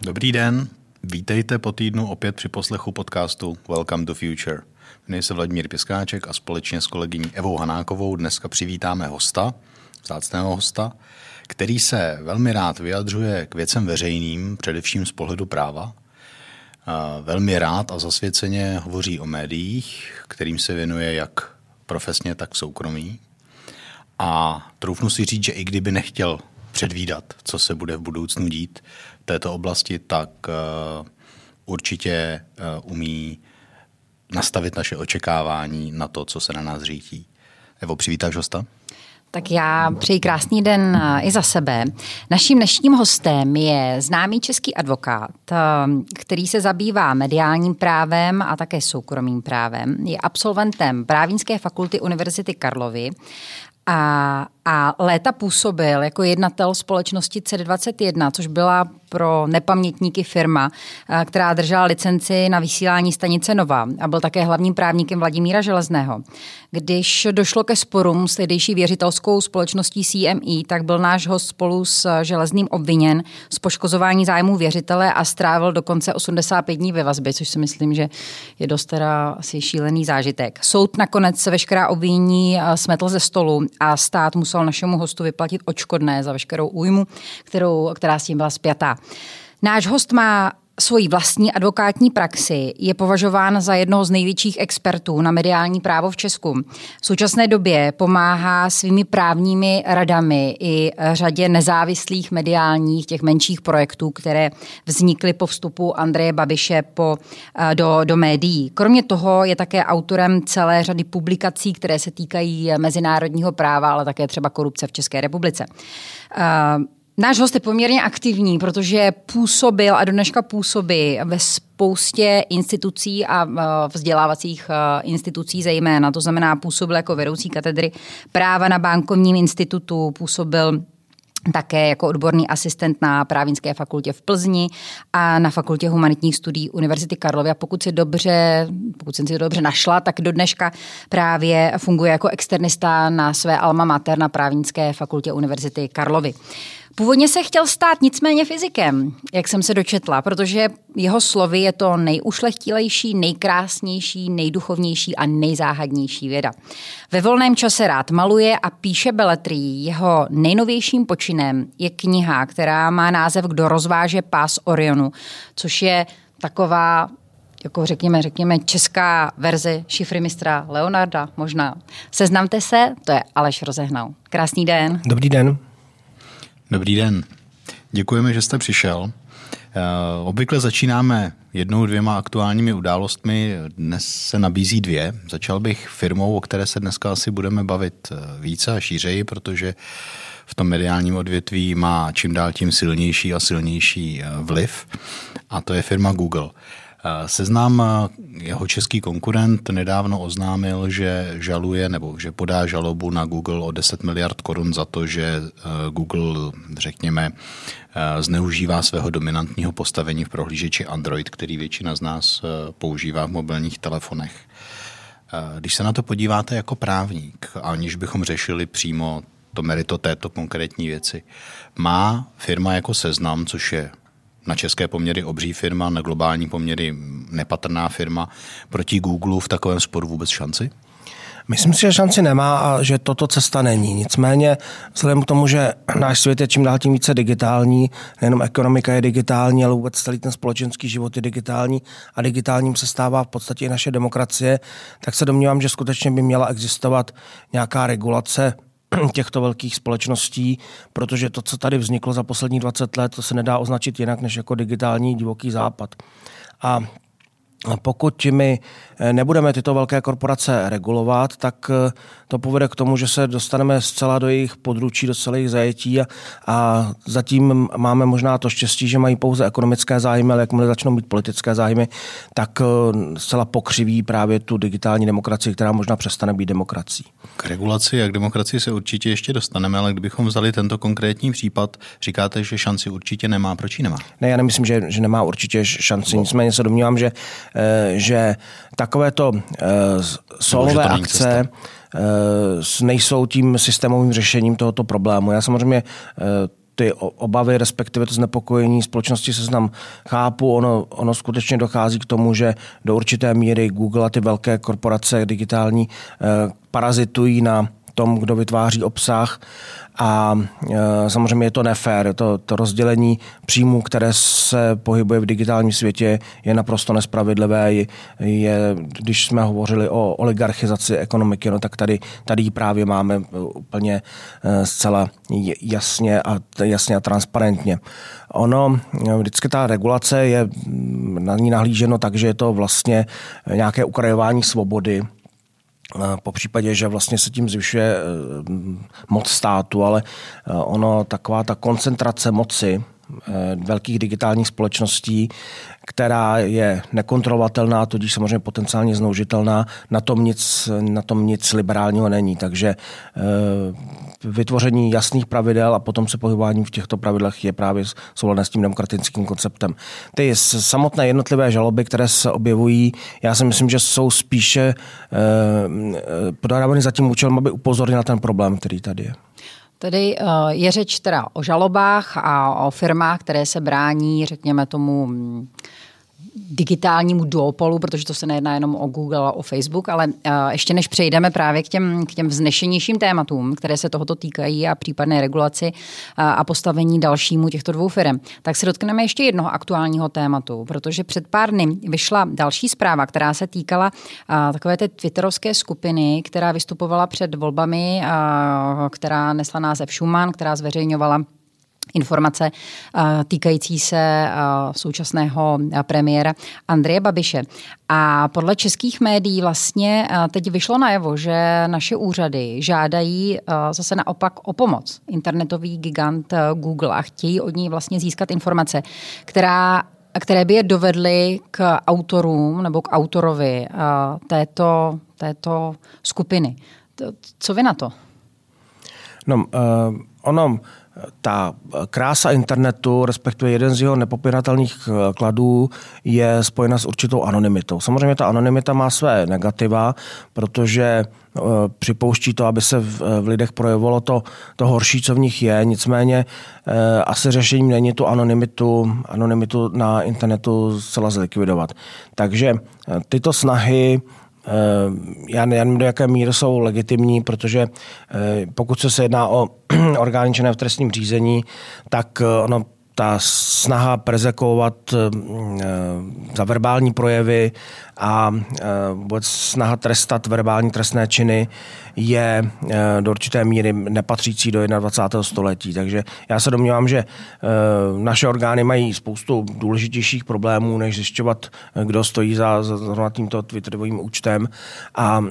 Dobrý den, vítejte po týdnu opět při poslechu podcastu Welcome to Future. Jmenuji se Vladimír Piskáček a společně s kolegyní Evou Hanákovou dneska přivítáme hosta, vzácného hosta, který se velmi rád vyjadřuje k věcem veřejným, především z pohledu práva. Velmi rád a zasvěceně hovoří o médiích, kterým se věnuje jak profesně, tak v soukromí. A troufnu si říct, že i kdyby nechtěl předvídat, co se bude v budoucnu dít v této oblasti, tak uh, určitě uh, umí nastavit naše očekávání na to, co se na nás řítí. Evo, přivítáš hosta? Tak já přeji krásný den i za sebe. Naším dnešním hostem je známý český advokát, který se zabývá mediálním právem a také soukromým právem. Je absolventem Právnické fakulty Univerzity Karlovy a, a léta působil jako jednatel společnosti C21, což byla pro nepamětníky firma, která držela licenci na vysílání stanice Nova a byl také hlavním právníkem Vladimíra Železného. Když došlo ke sporům s tehdejší věřitelskou společností CME, tak byl náš host spolu s Železným obviněn z poškozování zájmů věřitele a strávil dokonce 85 dní ve vazbě, což si myslím, že je dost teda asi šílený zážitek. Soud nakonec veškerá obvinění smetl ze stolu a stát musel našemu hostu vyplatit očkodné za veškerou újmu, kterou, která s tím byla spjatá. Náš host má svoji vlastní advokátní praxi je považován za jednoho z největších expertů na mediální právo v Česku. V současné době pomáhá svými právními radami i řadě nezávislých mediálních, těch menších projektů, které vznikly po vstupu Andreje Babiše po, eh, do, do médií. Kromě toho je také autorem celé řady publikací, které se týkají mezinárodního práva, ale také třeba korupce v České republice. Náš host je poměrně aktivní, protože působil a do dneška působí ve spoustě institucí a vzdělávacích institucí zejména. To znamená, působil jako vedoucí katedry práva na bankovním institutu, působil také jako odborný asistent na právnické fakultě v Plzni a na fakultě humanitních studií Univerzity Karlovy. A pokud si dobře, pokud jsem si dobře našla, tak do dneška právě funguje jako externista na své alma mater na právnické fakultě Univerzity Karlovy. Původně se chtěl stát nicméně fyzikem, jak jsem se dočetla, protože jeho slovy je to nejušlechtilejší, nejkrásnější, nejduchovnější a nejzáhadnější věda. Ve volném čase rád maluje a píše beletrí. Jeho nejnovějším počinem je kniha, která má název Kdo rozváže pás Orionu, což je taková jako řekněme, řekněme česká verze šifry mistra Leonarda možná. Seznamte se, to je Aleš Rozehnal. Krásný den. Dobrý den. Dobrý den. Děkujeme, že jste přišel. Eh, obvykle začínáme jednou, dvěma aktuálními událostmi. Dnes se nabízí dvě. Začal bych firmou, o které se dneska asi budeme bavit eh, více a šířeji, protože v tom mediálním odvětví má čím dál tím silnější a silnější eh, vliv. A to je firma Google. Seznám jeho český konkurent nedávno oznámil, že žaluje nebo že podá žalobu na Google o 10 miliard korun za to, že Google, řekněme, zneužívá svého dominantního postavení v prohlížeči Android, který většina z nás používá v mobilních telefonech. Když se na to podíváte jako právník, aniž bychom řešili přímo to merito této konkrétní věci, má firma jako seznam, což je na české poměry obří firma, na globální poměry nepatrná firma, proti Google v takovém sporu vůbec šanci? Myslím si, že šanci nemá a že toto cesta není. Nicméně, vzhledem k tomu, že náš svět je čím dál tím více digitální, nejenom ekonomika je digitální, ale vůbec celý ten společenský život je digitální a digitálním se stává v podstatě i naše demokracie, tak se domnívám, že skutečně by měla existovat nějaká regulace těchto velkých společností, protože to, co tady vzniklo za poslední 20 let, to se nedá označit jinak než jako digitální divoký západ. A pokud my eh, nebudeme tyto velké korporace regulovat, tak eh, to povede k tomu, že se dostaneme zcela do jejich područí, do celých zajetí a, a zatím máme možná to štěstí, že mají pouze ekonomické zájmy, ale jakmile začnou mít politické zájmy, tak eh, zcela pokřiví právě tu digitální demokracii, která možná přestane být demokracií. K regulaci a k demokracii se určitě ještě dostaneme, ale kdybychom vzali tento konkrétní případ, říkáte, že šanci určitě nemá. Proč ji nemá? Ne, já nemyslím, že, že nemá určitě šanci. Nicméně se domnívám, že, že takovéto solové akce, nejsou tím systémovým řešením tohoto problému. Já samozřejmě ty obavy, respektive to znepokojení společnosti se znám chápu. Ono, ono skutečně dochází k tomu, že do určité míry Google a ty velké korporace digitální parazitují na tom, kdo vytváří obsah a e, samozřejmě je to nefér. To, to rozdělení příjmů, které se pohybuje v digitálním světě, je naprosto nespravedlivé. Je, je, když jsme hovořili o oligarchizaci ekonomiky, no tak tady, tady právě máme úplně e, zcela jasně a, jasně a transparentně. Ono, vždycky ta regulace je na ní nahlíženo tak, že je to vlastně nějaké ukrajování svobody po případě, že vlastně se tím zvyšuje eh, moc státu, ale eh, ono taková ta koncentrace moci Eh, velkých digitálních společností, která je nekontrolovatelná, tudíž samozřejmě potenciálně zneužitelná, na tom nic, na tom nic liberálního není. Takže eh, vytvoření jasných pravidel a potom se pohybování v těchto pravidlech je právě souladné s tím demokratickým konceptem. Ty samotné jednotlivé žaloby, které se objevují, já si myslím, že jsou spíše eh, podávány za tím účelem, aby upozornil na ten problém, který tady je. Tedy eh, je řeč teda o žalobách a o firmách, které se brání, řekněme tomu, mm, digitálnímu duopolu, protože to se nejedná jenom o Google a o Facebook, ale uh, ještě než přejdeme právě k těm, k těm vznešenějším tématům, které se tohoto týkají a případné regulaci uh, a postavení dalšímu těchto dvou firm, tak se dotkneme ještě jednoho aktuálního tématu, protože před pár dny vyšla další zpráva, která se týkala uh, takové té twitterovské skupiny, která vystupovala před volbami, která nesla název Schumann, která zveřejňovala informace eh, týkající se eh, současného eh, premiéra Andreje Babiše. A podle českých médií vlastně teď vyšlo najevo, že naše úřady žádají zase naopak o pomoc. Internetový gigant Google a chtějí od ní vlastně získat informace, která které by je dovedly k autorům nebo k autorovi této, této skupiny. Co vy na to? No, uh, ono, ta krása internetu, respektive jeden z jeho nepopiratelných eh, kladů, je spojena s určitou anonymitou. Samozřejmě ta anonymita má své negativa, protože eh, připouští to, aby se v, v lidech projevovalo to, to horší, co v nich je. Nicméně eh, asi řešením není tu anonymitu, anonymitu na internetu zcela zlikvidovat. Takže tyto snahy Eh, já nevím, do jaké míry jsou legitimní, protože eh, pokud se jedná o orgány činné v trestním řízení, tak eh, ono ta snaha prezekovat za verbální projevy a vůbec snaha trestat verbální trestné činy je do určité míry nepatřící do 21. století. Takže já se domnívám, že naše orgány mají spoustu důležitějších problémů, než zjišťovat, kdo stojí za, za tímto Twitterovým účtem a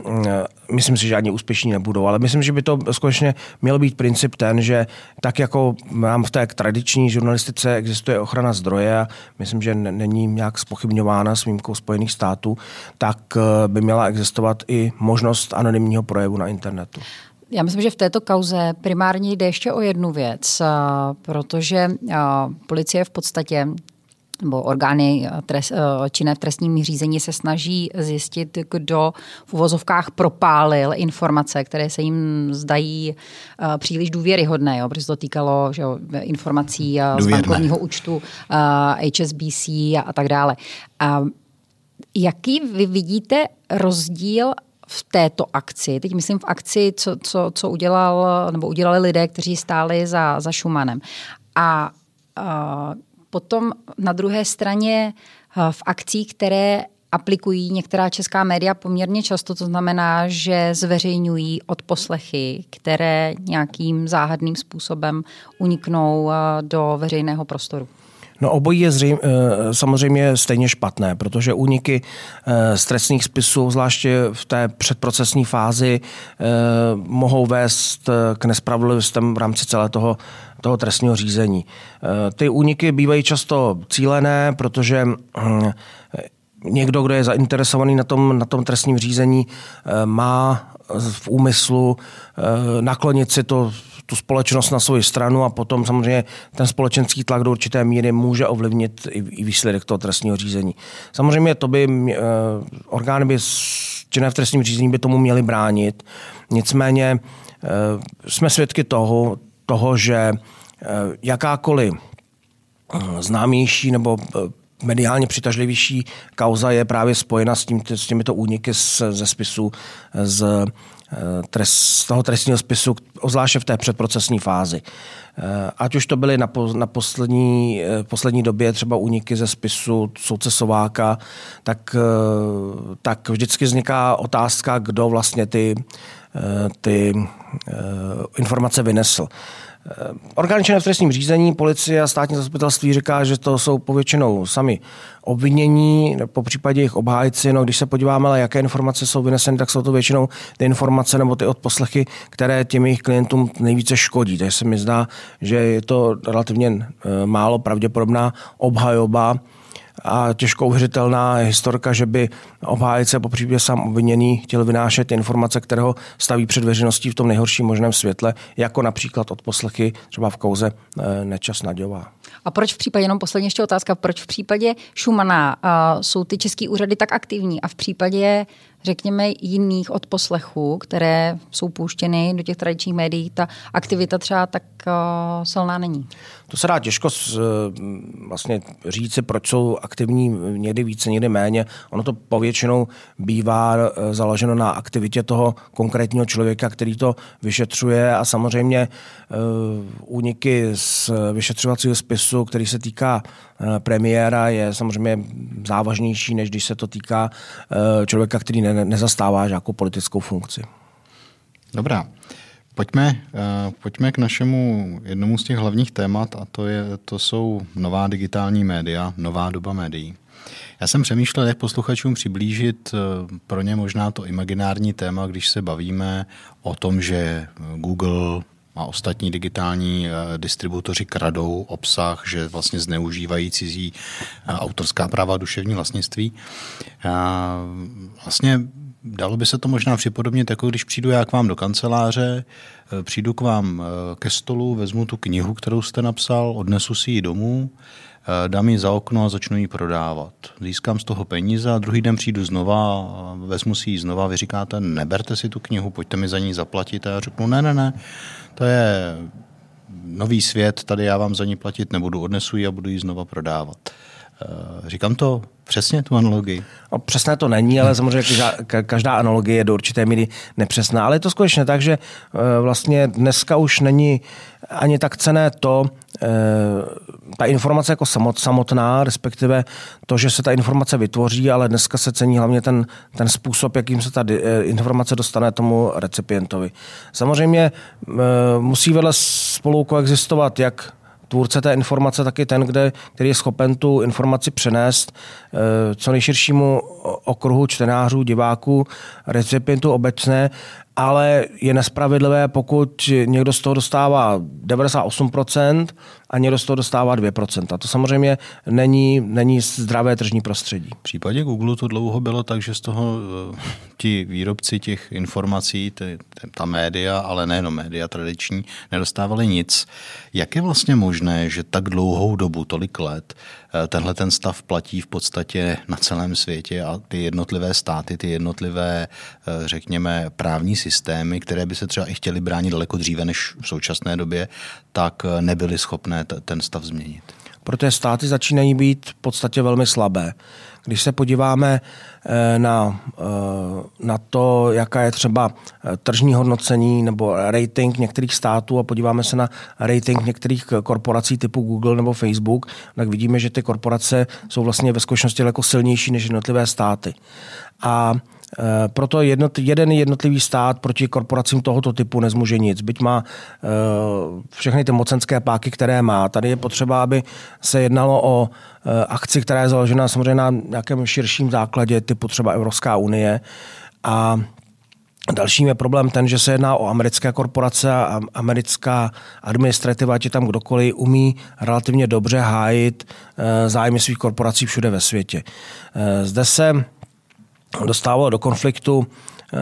myslím si, že ani úspěšní nebudou. Ale myslím, že by to skutečně měl být princip ten, že tak jako mám v té tradiční žurnalistice existuje ochrana zdroje a myslím, že není nějak spochybňována s výjimkou Spojených států, tak eh, by měla existovat i možnost anonymního projevu na internetu. Já myslím, že v této kauze primárně jde ještě o jednu věc, protože policie v podstatě nebo orgány trest, činné v trestním řízení se snaží zjistit, kdo v uvozovkách propálil informace, které se jim zdají příliš důvěryhodné, jo, protože to týkalo že jo, informací z bankovního účtu HSBC a, a tak dále. A jaký vy vidíte rozdíl v této akci, teď myslím v akci, co, co, co udělal, nebo udělali lidé, kteří stáli za, za Šumanem. A, a potom na druhé straně v akcích, které aplikují některá česká média poměrně často, to znamená, že zveřejňují odposlechy, které nějakým záhadným způsobem uniknou do veřejného prostoru. No obojí je zřejmě, eh, samozřejmě stejně špatné, protože úniky eh, z trestních spisů, zvláště v té předprocesní fázi, eh, mohou vést k nespravedlivostem v rámci celé toho, toho trestního řízení. Ty úniky bývají často cílené, protože hm, někdo, kdo je zainteresovaný na tom, na tom trestním řízení, má v úmyslu naklonit si to tu společnost na svou stranu a potom samozřejmě ten společenský tlak do určité míry může ovlivnit i výsledek toho trestního řízení. Samozřejmě to by eh, orgány by činné v trestním řízení by tomu měli bránit. Nicméně jsme svědky toho, toho že jakákoliv známější nebo mediálně přitažlivější kauza je právě spojena s, tím, s těmito úniky z, ze spisu z, eh, trest, z toho trestního spisu, ozvláště v té předprocesní fázi. Eh, ať už to byly na, po, na poslední, eh, poslední době třeba úniky ze spisu soudce Sováka, tak, tak vždycky vzniká otázka, kdo vlastně ty, ty informace vynesl. Eh, orgány činné v trestním řízení, policie a státní zastupitelství říká, že to jsou povětšinou sami obvinění, po případě jejich obhájci. No, když se podíváme, ale jaké informace jsou vyneseny, tak jsou to většinou ty informace nebo ty odposlechy, které těm jejich klientům nejvíce škodí. Takže se mi zdá, že je to relativně eh, málo pravděpodobná obhajoba a těžko uvěřitelná historka, že by obhájce po případě sám obviněný chtěl vynášet informace, které ho staví před veřejností v tom nejhorším možném světle, jako například od poslechy třeba v kauze eh, Nečas Naďová. A proč v případě, jenom poslední ještě otázka, proč v případě Šumana uh, jsou ty české úřady tak aktivní a v případě řekněme, jiných odposlechů, které jsou půjštěny do těch tradičních médií, ta aktivita třeba tak uh, silná není. To se dá těžko s, vlastně říct, proč jsou aktivní někdy více, někdy méně. Ono to povětšinou bývá e, založeno na aktivitě toho konkrétního člověka, který to vyšetřuje a samozřejmě úniky z vyšetřovacího spisu, který se týká premiéra, je samozřejmě závažnější, než když se to týká člověka, který ne, nezastává žádnou politickou funkci. Dobrá. Pojďme, uh, pojďme k našemu jednomu z těch hlavních témat a to, je, to jsou nová digitální média, nová doba médií. Já jsem přemýšlel, jak posluchačům přiblížit uh, pro ně možná to imaginární téma, když se bavíme o tom, že Google a ostatní digitální uh, distributoři kradou obsah, že vlastně zneužívají cizí autorská práva duševní vlastnictví. Vlastně Dalo by se to možná připodobnit, jako když přijdu já k vám do kanceláře, eh, přijdu k vám eh, ke stolu, vezmu tu knihu, kterou jste napsal, odnesu si ji domů, eh, dám ji za okno a začnu ji prodávat. Získám z toho peníze a druhý den přijdu znova, vezmu si ji znova, vy říkáte, neberte si tu knihu, pojďte mi za ní zaplatit a já řeknu, ne, ne, ne, to je nový svět, tady já vám za ní platit nebudu, odnesu ji a budu ji znova prodávat. Říkám to přesně, tu analogii? No, přesné to není, ale samozřejmě každá, analogie je do určité míry nepřesná. Ale je to skutečně tak, že e, vlastně dneska už není ani tak cené to, e, ta informace jako samotná, respektive to, že se ta informace vytvoří, ale dneska se cení hlavně ten, ten způsob, jakým se ta informace dostane tomu recipientovi. Samozřejmě musí vedle spolu koexistovat jak tvůrce té informace taky ten, kde, který je schopen tu informaci přenést eh, co nejširšímu okruhu čtenářů, diváků, recipientů obecné ale je nespravedlivé, pokud někdo z toho dostává 98% a někdo z toho dostává 2%. To samozřejmě není, není zdravé tržní prostředí. V případě Google to dlouho bylo tak, že z toho eh, ti výrobci těch informací, ty, ta média, ale nejenom média tradiční, nedostávali nic. Jak je vlastně možné, že tak dlouhou dobu, tolik let, tenhle ten stav platí v podstatě na celém světě a ty jednotlivé státy, ty jednotlivé, eh, řekněme, právní systémy, které by se třeba i chtěly bránit daleko dříve než v současné době, tak nebyly schopné ten stav změnit. Protože státy začínají být v podstatě velmi slabé. Když se podíváme eh, na, eh, na to, jaká je třeba eh, tržní hodnocení nebo rating některých států a podíváme se na rating některých korporací typu Google nebo Facebook, tak vidíme, že ty korporace jsou vlastně ve skutečnosti jako silnější než jednotlivé státy. A proto jednot, jeden jednotlivý stát proti korporacím tohoto typu nezmůže nic. Byť má eh, všechny ty mocenské páky, které má. Tady je potřeba, aby se jednalo o eh, akci, která je založena samozřejmě na nějakém širším základě, typu třeba Evropská unie. A Dalším je problém ten, že se jedná o americké korporace a americká administrativa, je tam kdokoliv, umí relativně dobře hájit zájmy svých korporací všude ve světě. Zde se dostávalo do konfliktu eh,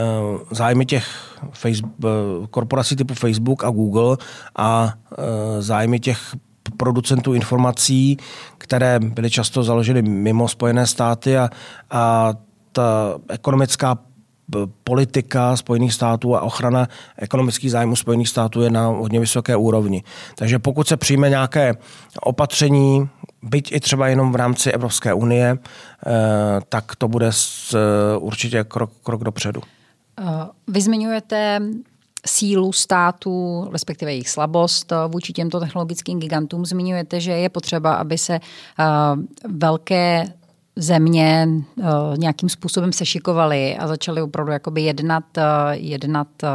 zájmy těch Facebook, eh, korporací typu Facebook a Google a eh, zájmy těch producentů informací, které byly často založeny mimo Spojené státy a, a ta ekonomická politika Spojených států a ochrana ekonomických zájmů Spojených států je na hodně vysoké úrovni. Takže pokud se přijme nějaké opatření, byť i třeba jenom v rámci Evropské unie, eh, tak to bude určitě krok, krok dopředu. Vy zmiňujete sílu států, respektive jejich slabost vůči těmto technologickým gigantům. Zmiňujete, že je potřeba, aby se velké země uh, nějakým způsobem sešikovaly a začaly opravdu jakoby jednat, uh, jednat uh,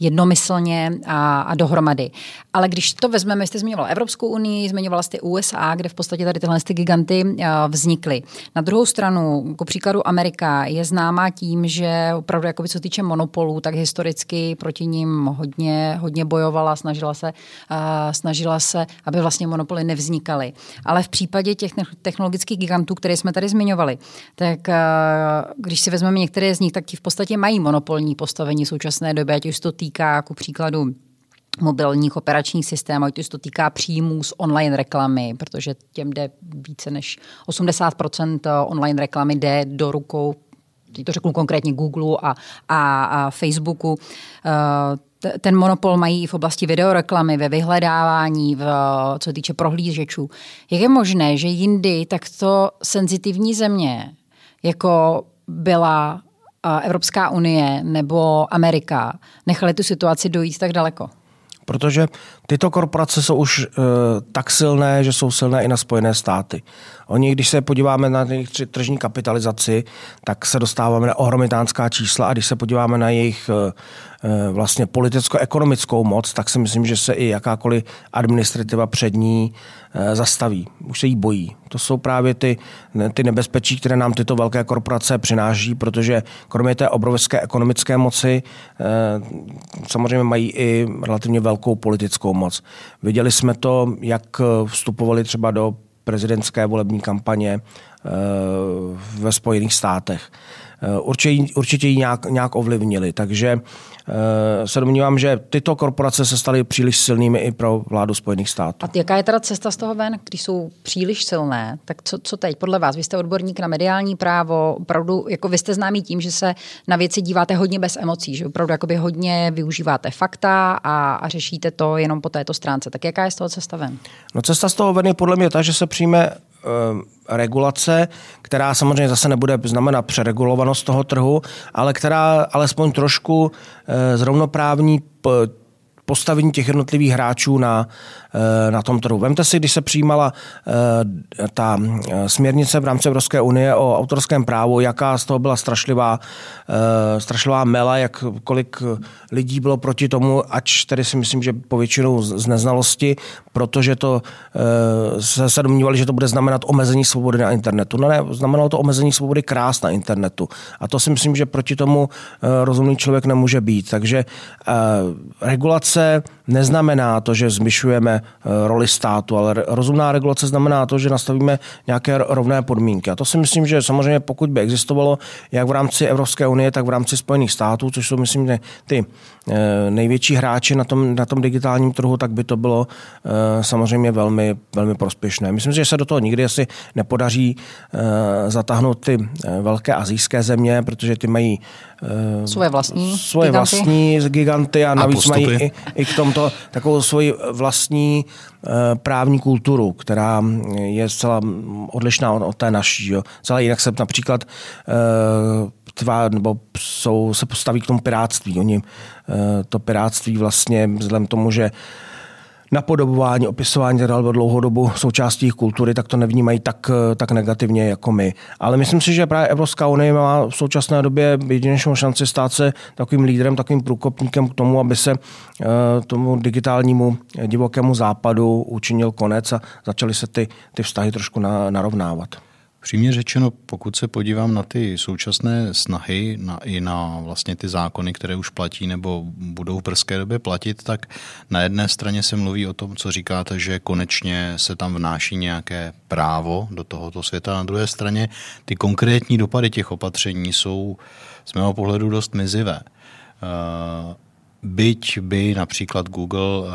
jednomyslně a, a dohromady. Ale když to vezmeme, jste zmiňoval Evropskou unii, zmiňovala jste USA, kde v podstatě tady tyhle ty giganty uh, vznikly. Na druhou stranu, jako příkladu Amerika je známá tím, že opravdu jakoby co týče monopolů, tak historicky proti ním hodně, hodně bojovala, snažila se, uh, snažila se, aby vlastně monopoly nevznikaly. Ale v případě těch technologických gigantů, které jsme tady tady zmiňovali, tak eh, když si vezmeme některé z nich, tak ti v podstatě mají monopolní postavení v současné době, ať už to týká jako příkladu mobilních operačních systémů, ať už to týká příjmů z online reklamy, protože těm jde více než 80% online reklamy jde do rukou to řeknu konkrétně Google a, a, a Facebooku. Uh, ten monopol mají i v oblasti videoreklamy, ve vyhledávání, v, co týče prohlížečů. Jak je možné, že jindy takto senzitivní země, jako byla Evropská unie nebo Amerika, nechali tu situaci dojít tak daleko? Protože tyto korporace jsou už e, tak silné, že jsou silné i na Spojené státy. Oni, když se podíváme na jejich tržní kapitalizaci, tak se dostáváme na ohromitánská čísla a když se podíváme na jejich e, vlastně politicko-ekonomickou moc, tak si myslím, že se i jakákoliv administrativa před ní e, zastaví. Už se jí bojí. To jsou právě ty, ty nebezpečí, které nám tyto velké korporace přináší, protože kromě té obrovské ekonomické moci e, samozřejmě mají i relativně velkou politickou moc. Viděli jsme to, jak vstupovali třeba do prezidentské volební kampaně eh, ve Spojených státech. Eh, určitě, určitě ji nějak, nějak ovlivnili, takže Eh, se domnívám, že tyto korporace se staly příliš silnými i pro vládu Spojených států. A jaká je teda cesta z toho ven, když jsou příliš silné? Tak co, co teď podle vás? Vy jste odborník na mediální právo, opravdu, jako vy jste známý tím, že se na věci díváte hodně bez emocí, že opravdu jakoby hodně využíváte fakta a, a řešíte to jenom po této stránce. Tak jaká je z toho cesta ven? No cesta z toho ven je podle mě ta, že se přijme Eh, regulace, která samozřejmě zase nebude znamenat přeregulovanost toho trhu, ale která alespoň trošku eh, zrovnoprávní postavení těch jednotlivých hráčů na, eh, na tom trhu. Vemte si, když se přijímala eh, ta eh, směrnice v rámci Evropské unie o autorském právu, jaká z toho byla strašlivá, strašlivá mela, jak kolik lidí bylo proti tomu, ač tedy si myslím, že po většinou z neznalosti, protože to se, se domnívali, že to bude znamenat omezení svobody na internetu. No ne, znamenalo to omezení svobody krás na internetu. A to si myslím, že proti tomu rozumný člověk nemůže být. Takže regulace regulace neznamená to, že zmyšujeme eh, roli státu, ale rozumná regulace znamená to, že nastavíme nějaké rovné podmínky. A to si myslím, že samozřejmě pokud by existovalo jak v rámci Evropské unie, tak v rámci Spojených států, což jsou, myslím, ty eh, největší hráči na tom, na tom digitálním trhu, tak by to bylo eh, samozřejmě velmi, velmi prospěšné. Myslím, že se do toho nikdy asi nepodaří zatáhnout ty velké azijské země, protože ty mají svoje vlastní svoje giganty. vlastní giganty a navíc a mají i, i k tomto takovou svoji vlastní eh, právní kulturu, která je zcela odlišná od, od té naší. Jo. Celá jinak se například eh, tvá, nebo jsou, se postaví k tomu piráctví. Oni eh, to piráctví vlastně vzhledem tomu, že napodobování, opisování teda dlouhou dobu součástí kultury, tak to nevnímají tak, tak negativně jako my. Ale myslím si, že právě Evropská unie má v současné době jedinečnou šanci stát se takovým lídrem, takovým průkopníkem k tomu, aby se eh, tomu digitálnímu divokému západu učinil konec a začaly se ty, ty vztahy trošku narovnávat. Přímě řečeno, pokud se podívám na ty současné snahy na, i na vlastně ty zákony, které už platí nebo budou v brzké době platit, tak na jedné straně se mluví o tom, co říkáte, že konečně se tam vnáší nějaké právo do tohoto světa. Na druhé straně ty konkrétní dopady těch opatření jsou z mého pohledu dost mizivé. Uh, byť by například Google uh,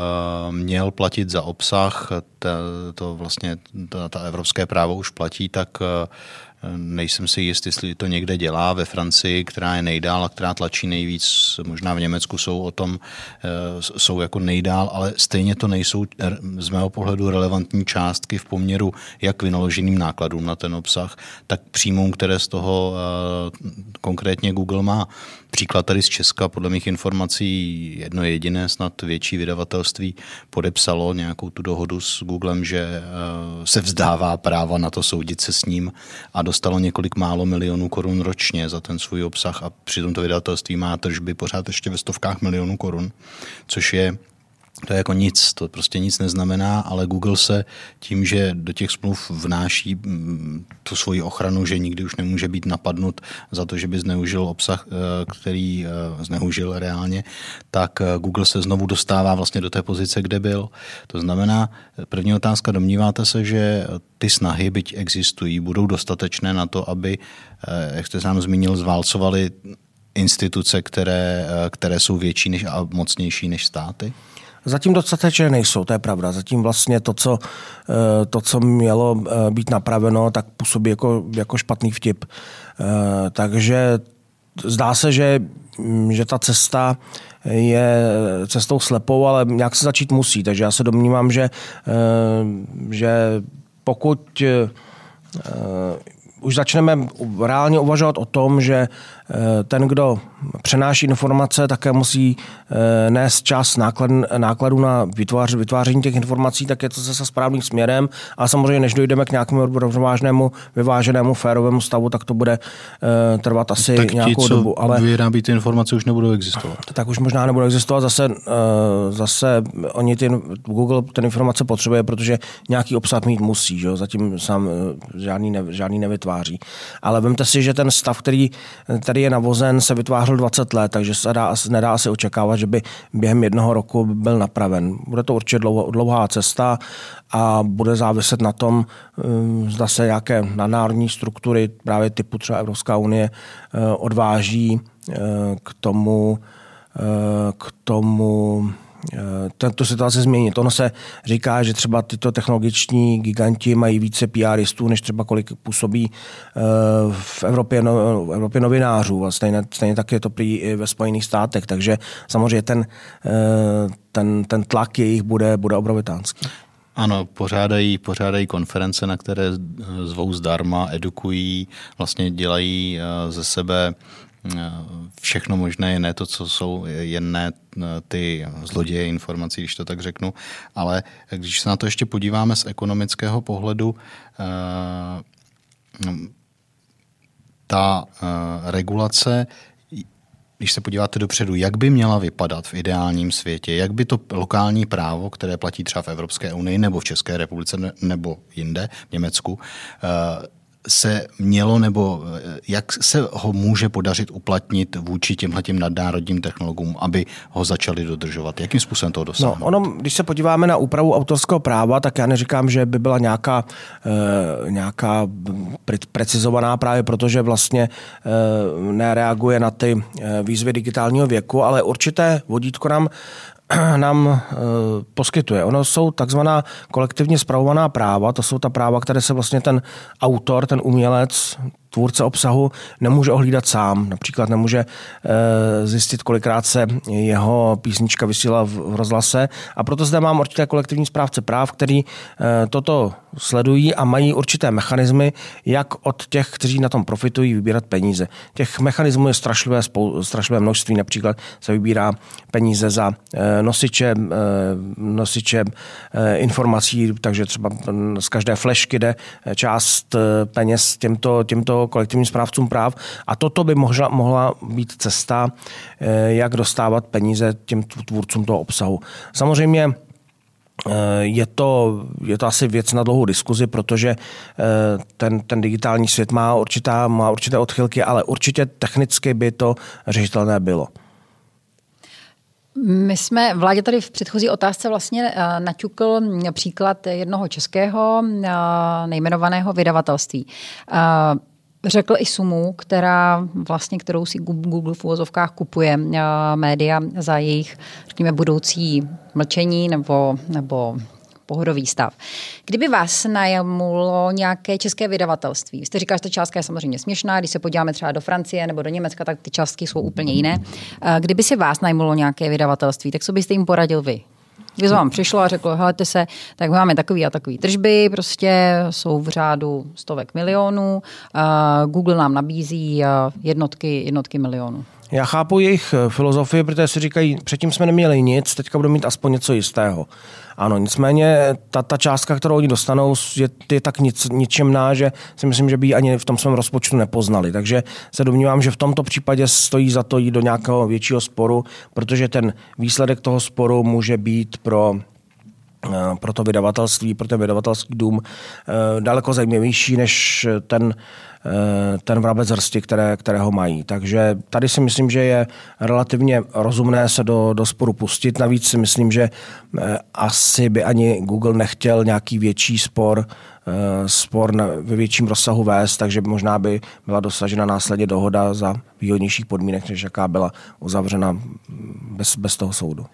měl platit za obsah, ta, to vlastně ta, ta evropské právo už platí, tak uh, Nejsem si jist, jestli to někde dělá ve Francii, která je nejdál a která tlačí nejvíc. Možná v Německu jsou o tom, eh, jsou jako nejdál, ale stejně to nejsou z mého pohledu relevantní částky v poměru jak vynaloženým nákladům na ten obsah, tak příjmům, které z toho eh, konkrétně Google má. Příklad tady z Česka, podle mých informací, jedno jediné, snad větší vydavatelství podepsalo nějakou tu dohodu s Googlem, že eh, se vzdává práva na to soudit se s ním a dostalo několik málo milionů korun ročně za ten svůj obsah a přitom to vydavatelství má tržby pořád ještě ve stovkách milionů korun, což je to je jako nic, to prostě nic neznamená, ale Google se tím, že do těch smluv vnáší mm, tu svoji ochranu, že nikdy už nemůže být napadnut za to, že by zneužil obsah, eh, který eh, zneužil reálně, tak eh, Google se znovu dostává vlastně do té pozice, kde byl. To znamená, první otázka, domníváte se, že ty snahy, byť existují, budou dostatečné na to, aby, jak jste sám zmínil, zválcovali instituce, které, které jsou větší než, a mocnější než státy? Zatím dostatečně nejsou, to je pravda. Zatím vlastně to, co, eh, to, co mělo eh, být napraveno, tak působí jako, jako špatný vtip. Eh, takže zdá se, že, mm, že ta cesta je cestou slepou, ale nějak se začít musí. Takže já se domnívám, že, že pokud už začneme reálně uvažovat o tom, že ten, kdo přenáší informace, také musí eh, nést čas náklad, nákladů na vytvář, vytváření těch informací, tak je to zase správným směrem. A samozřejmě, než dojdeme k nějakému rovnovážnému, vyváženému, férovému stavu, tak to bude eh, trvat asi tak nějakou ti, co dobu. Ale vyrábí ty informace, už nebudou existovat. Tak už možná nebudou existovat. Zase, zase oni ty, Google ten informace potřebuje, protože nějaký obsah mít musí. Že? Zatím sám žádný, ne, žádný nevytváří. Ale vemte si, že ten stav, který tady který je navozen, se vytvářel 20 let, takže se dá, nedá asi očekávat, že by během jednoho roku byl napraven. Bude to určitě dlouhá cesta a bude záviset na tom, um, zda se nějaké nadnárodní struktury, právě typu třeba Evropská unie, uh, odváží uh, k tomu, k tomu tento situaci změnit. Ono se říká, že třeba tyto technologiční giganti mají více PRistů, než třeba kolik působí eh, v Evropě, no, v Evropě novinářů. A stejně, stejně tak je to prý i ve Spojených státech. Takže samozřejmě ten, eh, ten, ten tlak jejich bude, bude obrovitánský. Ano, pořádají, pořádají konference, na které zvou zdarma, edukují, vlastně dělají eh, ze sebe všechno možné, ne to, co jsou jen ne ty zloděje informací, když to tak řeknu, ale když se na to ještě podíváme z ekonomického pohledu, eh, ta eh, regulace když se podíváte dopředu, jak by měla vypadat v ideálním světě, jak by to lokální právo, které platí třeba v Evropské unii nebo v České republice nebo jinde, v Německu, eh, se mělo nebo eh, jak se ho může podařit uplatnit vůči těmhle těm nadnárodním technologům, aby ho začali dodržovat? Jakým způsobem to dosáhnout? No, ono, když se podíváme na úpravu autorského práva, tak já neříkám, že by byla nějaká, e, nějaká pre- precizovaná právě protože vlastně e, nereaguje na ty výzvy digitálního věku, ale určité vodítko nám nám e, poskytuje. Ono jsou takzvaná kolektivně spravovaná práva, to jsou ta práva, které se vlastně ten autor, ten umělec, tvůrce obsahu nemůže ohlídat sám. Například nemůže e, zjistit, kolikrát se jeho písnička vysílala v rozhlase. A proto zde mám určité kolektivní správce práv, který e, toto sledují a mají určité mechanismy, jak od těch, kteří na tom profitují, vybírat peníze. Těch mechanismů je strašlivé, strašlivé množství. Například se vybírá peníze za e, nosiče, nosiče informací, takže třeba z každé flešky jde část peněz těmto, těmto kolektivním správcům práv. A toto by mohla, mohla být cesta, eh, jak dostávat peníze těm tvůrcům toho obsahu. Samozřejmě eh, je to, je to asi věc na dlouhou diskuzi, protože eh, ten, ten digitální svět má, určitá, má určité odchylky, ale určitě technicky by to řešitelné bylo. My jsme, vládě tady v předchozí otázce vlastně naťukl příklad jednoho českého nejmenovaného vydavatelství řekl i sumu, která vlastně, kterou si Google v uvozovkách kupuje média za jejich, řekněme, budoucí mlčení nebo, nebo pohodový stav. Kdyby vás najmulo nějaké české vydavatelství, jste říkal, že ta částka je samozřejmě směšná, když se podíváme třeba do Francie nebo do Německa, tak ty částky jsou úplně jiné. Kdyby si vás najmulo nějaké vydavatelství, tak co byste jim poradil vy? Když vám přišlo a řeklo, helejte se, tak máme takový a takový tržby, prostě jsou v řádu stovek milionů, Google nám nabízí jednotky, jednotky milionů. Já chápu jejich eh, filozofii, protože si říkají, předtím jsme neměli nic, teďka budeme mít aspoň něco jistého. Ano, nicméně ta, ta částka, kterou oni dostanou, je, je tak nic, ničemná, že si myslím, že by ji ani v tom svém rozpočtu nepoznali. Takže se domnívám, že v tomto případě stojí za to jít do nějakého většího sporu, protože ten výsledek toho sporu může být pro eh, pro to vydavatelství, pro ten vydavatelský dům eh, daleko zajímavější než ten ten vrabec hrsti, které, kterého mají. Takže tady si myslím, že je relativně rozumné se do, do sporu pustit. Navíc si myslím, že eh, asi by ani Google nechtěl nějaký větší spor eh, spor ve větším rozsahu vést, takže možná by byla dosažena následně dohoda za výhodnějších podmínek, než jaká byla uzavřena bez, bez toho soudu.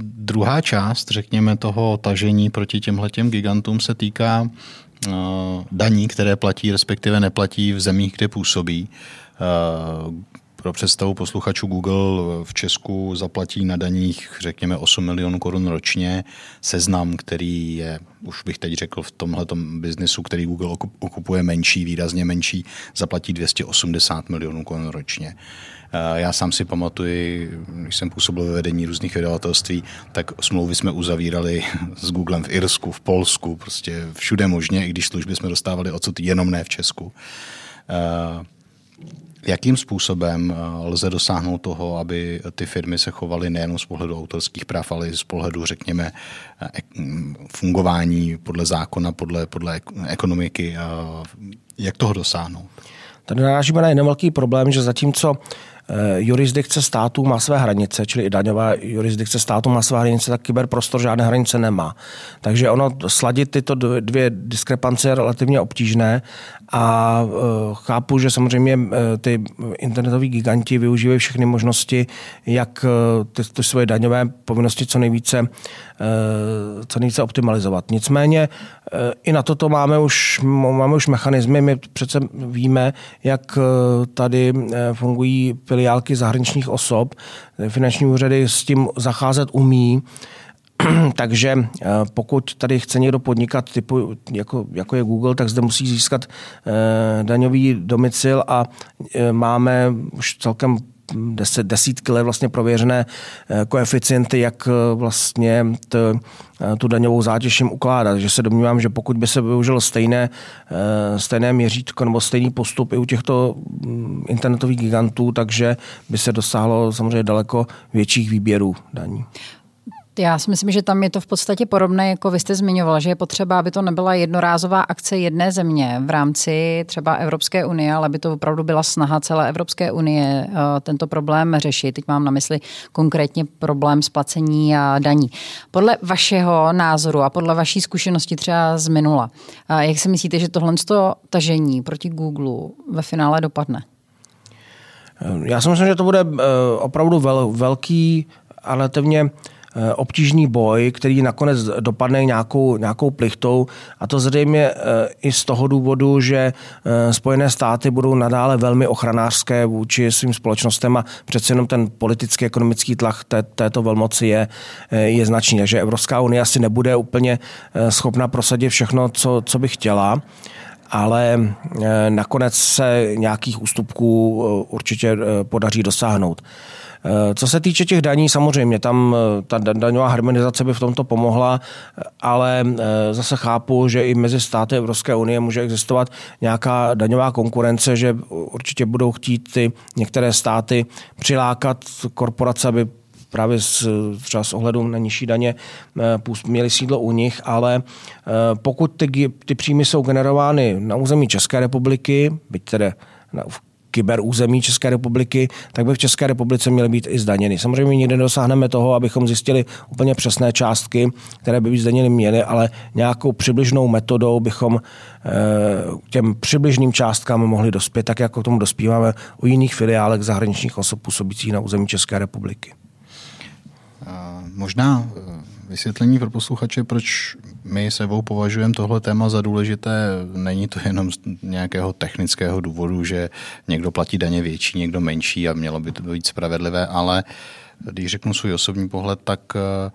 Druhá část, řekněme, toho tažení proti těmhletěm gigantům se týká Eh, daní, které platí, respektive neplatí v zemích, kde působí. Eh, pro představu posluchačů Google v Česku zaplatí na daních řekněme 8 milionů korun ročně. Seznam, který je, už bych teď řekl, v tomhle biznesu, který Google okupuje menší, výrazně menší, zaplatí 280 milionů korun ročně. Eh, já sám si pamatuji, když jsem působil ve vedení různých vydavatelství, tak smlouvy jsme uzavírali s Googlem v Irsku, v Polsku, prostě všude možně, i když služby jsme dostávali odsud jenom ne v Česku. Eh, jakým způsobem eh, lze dosáhnout toho, aby ty firmy se chovaly nejen z pohledu autorských práv, ale i z pohledu, řekněme, fungování podle zákona, podle, podle ekonomiky? Jak toho dosáhnout? Tady narážíme na jeden velký problém, že zatímco Eh, jurisdikce státu má své hranice, čili i daňová jurisdikce státu má své hranice, tak kyberprostor žádné hranice nemá. Takže ono sladit tyto dvě diskrepance je relativně obtížné a eh, chápu, že samozřejmě eh, ty internetoví giganti využívají všechny možnosti, jak ty, ty svoje daňové povinnosti co nejvíce, co nejvíce optimalizovat. Nicméně i na toto máme už, máme už mechanizmy. My přece víme, jak tady fungují filiálky zahraničních osob. Finanční úřady s tím zacházet umí. Takže eh, pokud tady chce někdo podnikat typu, jako, jako je Google, tak zde musí získat eh, daňový domicil a eh, máme už celkem deset, desítky let vlastně prověřené koeficienty, jak vlastně t, tu daňovou zátěž jim ukládat. Že se domnívám, že pokud by se využilo stejné, stejné měřítko nebo stejný postup i u těchto mm, internetových gigantů, takže by se dosáhlo samozřejmě daleko větších výběrů daní. Já si myslím, že tam je to v podstatě podobné, jako vy jste zmiňoval, že je potřeba, aby to nebyla jednorázová akce jedné země v rámci třeba Evropské unie, ale aby to opravdu byla snaha celé Evropské unie eh, tento problém řešit. Teď mám na mysli konkrétně problém splacení a daní. Podle vašeho názoru a podle vaší zkušenosti třeba z minula, eh, jak si myslíte, že tohle tažení proti Google ve finále dopadne? Já si myslím, že to bude eh, opravdu vel, velký a relativně Eh, obtížný boj, který nakonec dopadne nějakou, nějakou plichtou a to zřejmě eh, i z toho důvodu, že eh, Spojené státy budou nadále velmi ochranářské vůči svým společnostem a přece jenom ten politický ekonomický tlak té, této velmoci je, je značný. Takže Evropská unie asi nebude úplně schopna prosadit všechno, co, co by chtěla ale nakonec se nějakých ústupků určitě podaří dosáhnout. Eh, co se týče těch daní, samozřejmě tam eh, ta daňová harmonizace by v tomto pomohla, ale eh, zase chápu, že i mezi státy Evropské unie může existovat nějaká daňová konkurence, že určitě budou chtít ty některé státy přilákat korporace, aby právě z, třeba s ohledem na nižší daně měli sídlo u nich, ale pokud ty, ty příjmy jsou generovány na území České republiky, byť tedy v kyberúzemí České republiky, tak by v České republice měly být i zdaněny. Samozřejmě nikdy nedosáhneme toho, abychom zjistili úplně přesné částky, které by být zdaněny měly, ale nějakou přibližnou metodou bychom eh, těm přibližným částkám mohli dospět, tak jako k tomu dospíváme u jiných filiálek zahraničních osob působících na území České republiky. Možná vysvětlení pro posluchače, proč my sebou považujeme tohle téma za důležité. Není to jenom z nějakého technického důvodu, že někdo platí daně větší, někdo menší a mělo by to být spravedlivé, ale když řeknu svůj osobní pohled, tak eh,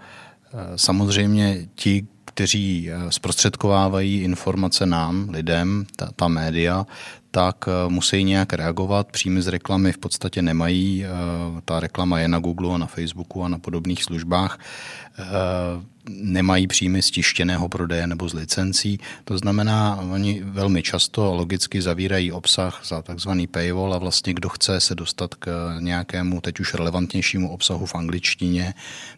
samozřejmě ti, kteří eh, zprostředkovávají informace nám, lidem, ta, ta média, tak eh, musí nějak reagovat. Příjmy z reklamy v podstatě nemají. Eh, ta reklama je na Google a na Facebooku a na podobných službách. Nemají příjmy z tištěného prodeje nebo z licencí. To znamená, oni velmi často logicky zavírají obsah za takzvaný paywall a vlastně kdo chce se dostat k nějakému teď už relevantnějšímu obsahu v angličtině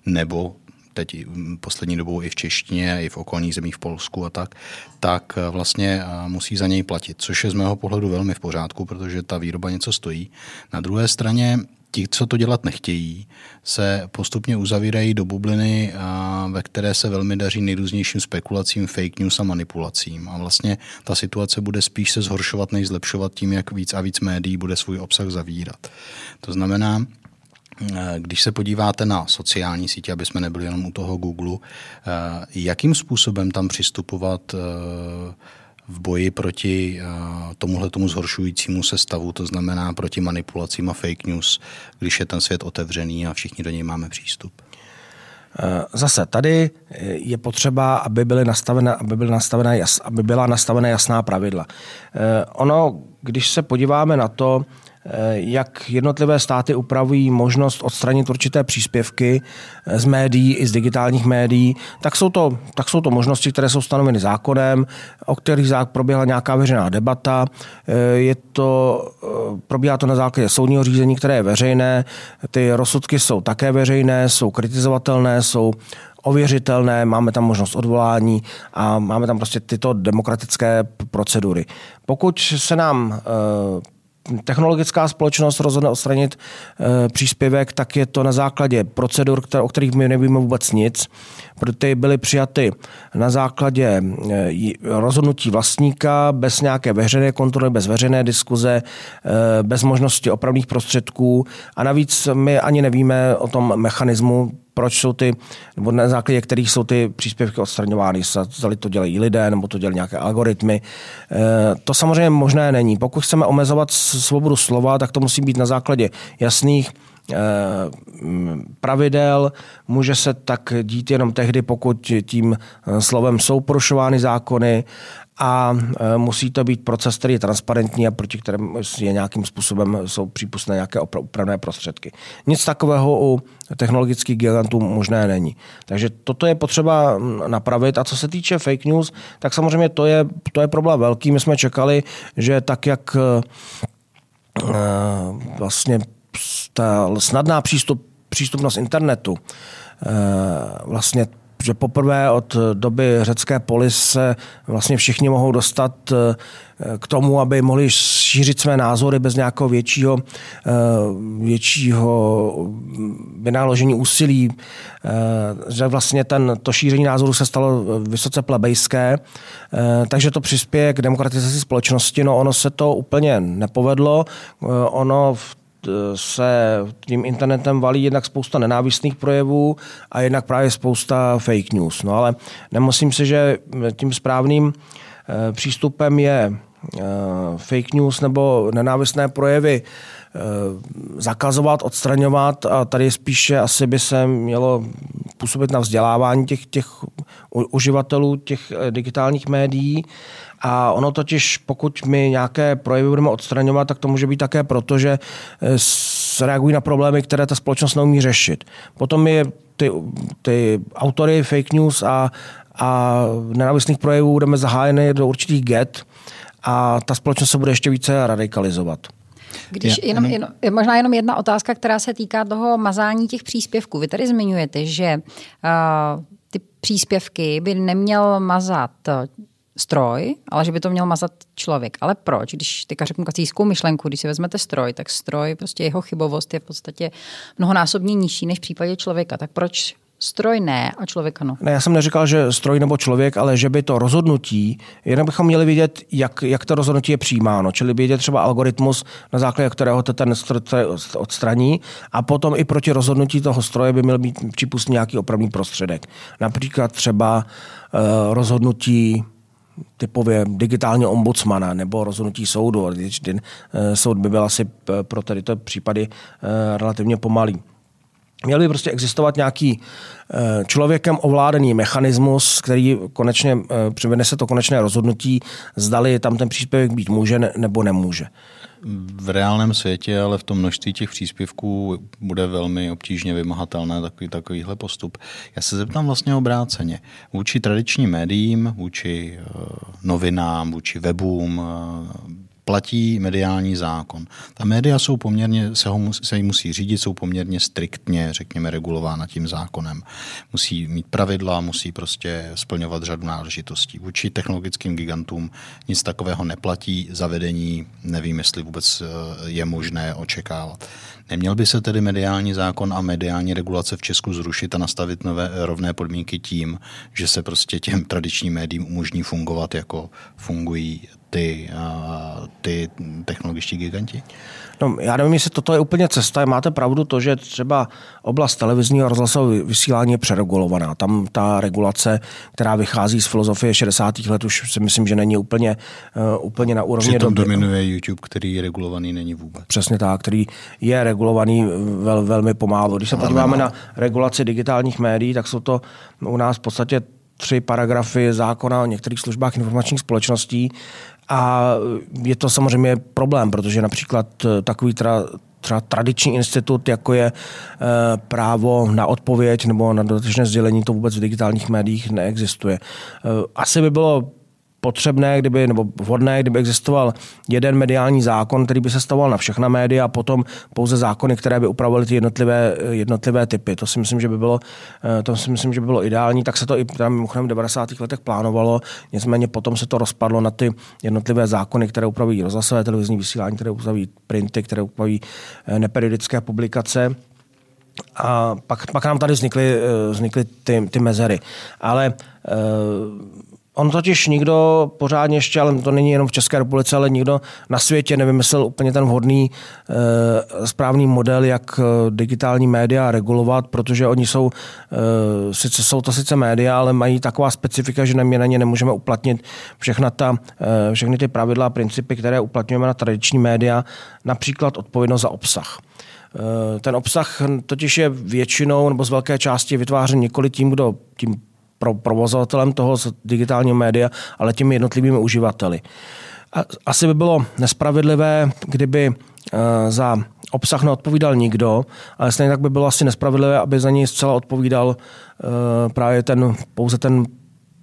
nebo teď poslední dobou i v češtině, i v okolních zemích v Polsku a tak, tak eh, vlastně eh, musí za něj platit, což je z mého pohledu velmi v pořádku, protože ta výroba něco stojí. Na druhé straně ti, co to dělat nechtějí, se postupně uzavírají do bubliny, eh, ve které se velmi daří nejrůznějším spekulacím, fake news a manipulacím. A vlastně ta situace bude spíš se zhoršovat, než zlepšovat tím, jak víc a víc médií bude svůj obsah zavírat. To znamená, když se podíváte na sociální sítě, aby jsme nebyli jenom u toho Google, eh, jakým způsobem tam přistupovat eh, v boji proti tomuhle tomu zhoršujícímu se stavu, to znamená proti manipulacím a fake news, když je ten svět otevřený a všichni do něj máme přístup? Zase tady je potřeba, aby, byly nastavena, aby, byly nastavena, aby byla nastavena jasná pravidla. Ono, když se podíváme na to, Eh, jak jednotlivé státy upravují možnost odstranit určité příspěvky eh, z médií i z digitálních médií, tak jsou to, tak jsou to možnosti, které jsou stanoveny zákonem, o kterých proběhla nějaká veřejná debata. Eh, je to, probíhá to na základě soudního řízení, které je veřejné. Ty rozsudky jsou také veřejné, jsou kritizovatelné, jsou ověřitelné, máme tam možnost odvolání a máme tam prostě tyto demokratické procedury. Pokud se nám technologická společnost rozhodne odstranit e, příspěvek, tak je to na základě procedur, o kterých my nevíme vůbec nic, protože byly přijaty na základě e, rozhodnutí vlastníka, bez nějaké veřejné kontroly, bez veřejné diskuze, e, bez možnosti opravných prostředků. A navíc my ani nevíme o tom mechanismu, proč jsou ty, nebo na základě kterých jsou ty příspěvky odstraňovány, zda to dělají lidé, nebo to dělají nějaké algoritmy. E, to samozřejmě možné není. Pokud chceme omezovat svobodu slova, tak to musí být na základě jasných e, pravidel. Může se tak dít jenom tehdy, pokud tím slovem jsou porušovány zákony a e, musí to být proces, který je transparentní a proti kterému je nějakým způsobem jsou přípustné nějaké opravné prostředky. Nic takového u technologických gigantů možné není. Takže toto je potřeba napravit. A co se týče fake news, tak samozřejmě to je, to je problém velký. My jsme čekali, že tak, jak e, vlastně ta snadná přístup, přístupnost internetu vlastně že poprvé od doby řecké polis se vlastně všichni mohou dostat eh, k tomu, aby mohli šířit své názory bez nějakého většího, eh, většího vynaložení úsilí, eh, že vlastně ten, to šíření názoru se stalo vysoce plebejské, takže to přispěje k demokratizaci společnosti. No ono se to úplně nepovedlo. Ono v se tím internetem valí jednak spousta nenávistných projevů a jednak právě spousta fake news. No ale nemyslím si, že tím správným eh, přístupem je eh, fake news nebo nenávistné projevy eh, zakazovat, odstraňovat a tady spíše asi by se mělo působit na vzdělávání těch, těch uživatelů těch digitálních médií a ono totiž, pokud my nějaké projevy budeme odstraňovat, tak to může být také proto, že eh, reagují na problémy, které ta společnost neumí řešit. Potom je ty, ty autory fake news a, a nenávistných projevů budeme zahájeny do určitých get a ta společnost se bude ještě více radikalizovat. Když jenom, jenom, možná jenom jedna otázka, která se týká toho mazání těch příspěvků. Vy tady zmiňujete, že uh, ty příspěvky by neměl mazat stroj, ale že by to měl mazat člověk. Ale proč? Když teďka řeknu kacískou myšlenku, když si vezmete stroj, tak stroj, prostě jeho chybovost je v podstatě mnohonásobně nižší než v případě člověka. Tak proč Stroj ne a člověk ano. Ne, já jsem neříkal, že stroj nebo člověk, ale že by to rozhodnutí, jenom bychom měli vidět, jak, jak to rozhodnutí je přijímáno. Čili vidět třeba algoritmus, na základě kterého to ten stroj odstraní a potom i proti rozhodnutí toho stroje by měl být připustný nějaký opravný prostředek. Například třeba uh, rozhodnutí typově digitálního ombudsmana nebo rozhodnutí soudu. Uh, soud by byl asi pro tady to případy uh, relativně pomalý. Měl by prostě existovat nějaký eh, člověkem ovládaný mechanismus, který konečně eh, přivede to konečné rozhodnutí, zdali tam ten příspěvek být může nebo nemůže. V reálném světě, ale v tom množství těch příspěvků bude velmi obtížně vymahatelné takový, takovýhle postup. Já se zeptám vlastně obráceně. Vůči tradičním médiím, vůči eh, novinám, vůči webům, platí mediální zákon. Ta média jsou poměrně, se, ho, se jí musí řídit, jsou poměrně striktně, řekněme, regulována tím zákonem. Musí mít pravidla, musí prostě splňovat řadu náležitostí. Vůči technologickým gigantům nic takového neplatí, zavedení nevím, jestli vůbec eh, je možné očekávat. Neměl by se tedy mediální zákon a mediální regulace v Česku zrušit a nastavit nové rovné podmínky tím, že se prostě těm tradičním médiím umožní fungovat, jako fungují ty, ty technologičtí giganti? No, já nevím, jestli toto je úplně cesta. Máte pravdu to, že třeba oblast televizního a rozhlasového vysílání je přeregulovaná. Tam ta regulace, která vychází z filozofie 60. let, už si myslím, že není úplně, uh, úplně na úrovni Přitom doby. dominuje YouTube, který regulovaný není vůbec. Přesně tak, který je regulovaný vel, velmi pomalu. Když se podíváme na regulaci digitálních médií, tak jsou to u nás v podstatě tři paragrafy zákona o některých službách informačních společností a je to samozřejmě problém, protože například eh, takový tra, třeba tradiční institut, jako je e, právo na odpověď nebo na dodatečné sdělení, to vůbec v digitálních médiích neexistuje. E, asi by bylo potřebné, kdyby, nebo vhodné, kdyby existoval jeden mediální zákon, který by se stavoval na všechna média a potom pouze zákony, které by upravovaly ty jednotlivé, jednotlivé typy. To si myslím, že by bylo, eh, to si myslím, že by bylo ideální. Tak se to i tam mimochodem v 90. letech plánovalo, nicméně potom se to rozpadlo na ty jednotlivé zákony, které upravují rozhlasové televizní vysílání, které upravují printy, které upravují eh, neperiodické publikace. A pak, pak nám tady vznikly, eh, vznikly ty, ty mezery. Ale On totiž nikdo pořádně ještě, ale to není jenom v České republice, ale nikdo na světě nevymyslel úplně ten vhodný e, správný model, jak eh, digitální média regulovat, protože oni jsou, e, sice jsou to sice média, ale mají taková specifika, že my na ně nemůžeme uplatnit všechna ta, všechny ty pravidla a principy, které uplatňujeme na tradiční média, například odpovědnost za obsah. Ten obsah totiž je většinou nebo z velké části vytvářen nikoli tím, kdo tím pro provozovatelem toho digitálního média, ale těmi jednotlivými uživateli. Asi by bylo nespravedlivé, kdyby eh, za obsah neodpovídal nikdo, ale stejně tak by bylo asi nespravedlivé, aby za něj zcela odpovídal eh, právě ten, pouze ten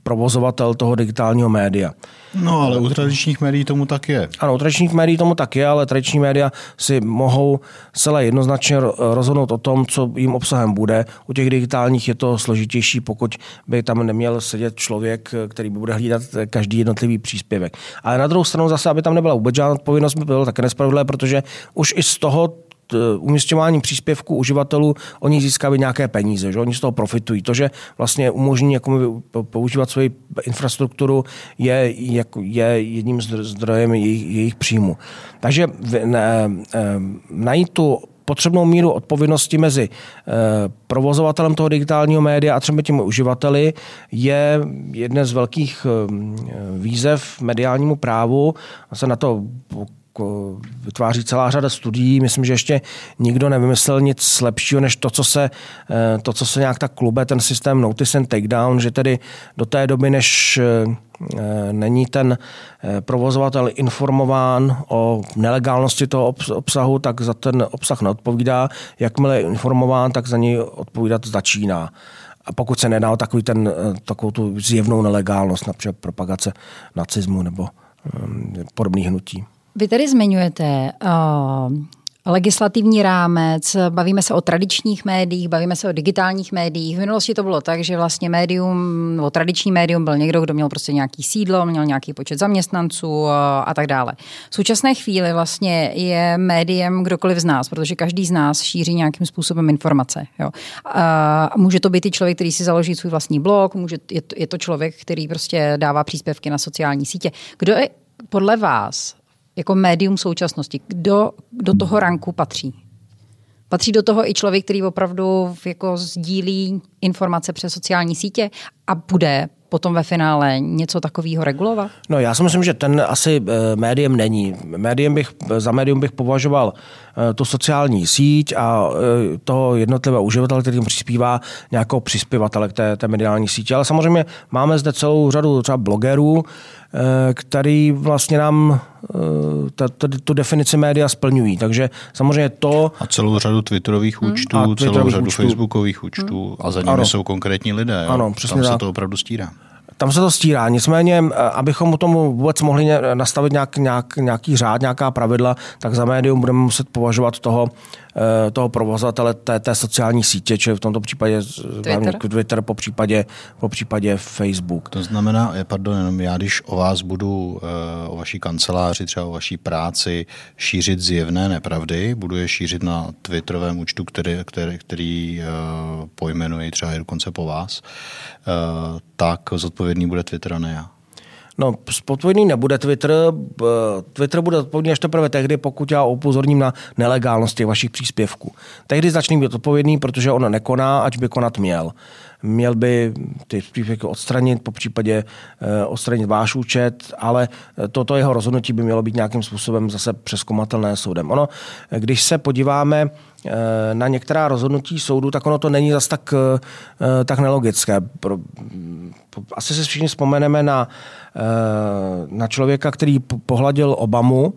provozovatel toho digitálního média. No ale u tradičních médií tomu tak je. Ano, u tradičních médií tomu tak je, ale tradiční média si mohou celé jednoznačně rozhodnout o tom, co jim obsahem bude. U těch digitálních je to složitější, pokud by tam neměl sedět člověk, který by bude hlídat každý jednotlivý příspěvek. Ale na druhou stranu zase, aby tam nebyla vůbec žádná odpovědnost, by bylo také nespravedlivé, protože už i z toho Eh, umístěvání příspěvků uživatelů oni získávají nějaké peníze, že oni z toho profitují. To, že vlastně umožní jako používat svoji infrastrukturu, je, je jedním zdrojem jejich, jejich příjmu. Takže ne, eh, najít tu potřebnou míru odpovědnosti mezi eh, provozovatelem toho digitálního média a třeba těmi uživateli je jedna z velkých výzev mediálnímu právu. A se na to vytváří celá řada studií. Myslím, že ještě nikdo nevymyslel nic lepšího, než to, co se, eh, to, co se nějak tak klube, ten systém notice and takedown, že tedy do té doby, než eh, není ten eh, provozovatel informován o nelegálnosti toho obsahu, tak za ten obsah neodpovídá. Jakmile je informován, tak za něj odpovídat začíná. A pokud se nedá o takový ten, takovou tu zjevnou nelegálnost, například propagace nacismu nebo podobných hnutí. Vy tady zmiňujete uh, legislativní rámec, bavíme se o tradičních médiích, bavíme se o digitálních médiích. V minulosti to bylo tak, že vlastně médium, nebo tradiční médium byl někdo, kdo měl prostě nějaký sídlo, měl nějaký počet zaměstnanců a, a tak dále. V současné chvíli vlastně je médiem kdokoliv z nás, protože každý z nás šíří nějakým způsobem informace. Jo. A může to být i člověk, který si založí svůj vlastní blog, může, je, to, je to člověk, který prostě dává příspěvky na sociální sítě. Kdo je podle vás jako médium současnosti, kdo do toho ranku patří? Patří do toho i člověk, který opravdu jako sdílí informace přes sociální sítě a bude potom ve finále něco takového regulovat? No já si myslím, že ten asi eh, médiem není. Médiem bych, za médium bych považoval eh, tu sociální síť a eh, toho jednotlivého uživatele, který přispívá nějakou přispěvatele k té, té mediální síti. Ale samozřejmě máme zde celou řadu třeba blogerů, který vlastně nám tu definici média splňují. Takže samozřejmě to... A celou řadu Twitterových hmm. účtů, a celou řadu účtů. Facebookových účtů hmm. a za nimi ano. jsou konkrétní lidé. Jo? Ano, přesně Tam tak. Se to opravdu stírá. Tam se to stírá. Nicméně, eh, abychom tomu vůbec mohli nastavit nějak, nějak, nějaký řád, nějaká pravidla, tak za médium budeme muset považovat toho, toho provozovatele té, té sociální sítě, čili v tomto případě Twitter, Twitter po, případě, po případě Facebook. To znamená, eh, pardon, jenom já když o vás budu, eh, o vaší kanceláři, třeba o vaší práci šířit zjevné nepravdy, budu je šířit na Twitterovém účtu, který, který, který pojmenuji třeba i dokonce po vás, tak zodpovědný bude Twitter a ne já. No, spotvodný nebude Twitter. Twitter bude odpovědný až teprve tehdy, pokud já upozorním na nelegálnost těch vašich příspěvků. Tehdy začne být odpovědný, protože on nekoná, ať by konat měl. Měl by ty příspěvky odstranit, po případě eh, odstranit váš účet, ale toto jeho rozhodnutí by mělo být nějakým způsobem zase přeskomatelné soudem. Ono, když se podíváme eh, na některá rozhodnutí soudu, tak ono to není zas tak, eh, tak nelogické. Asi se všichni vzpomeneme na Eh, na člověka, který pohladil Obamu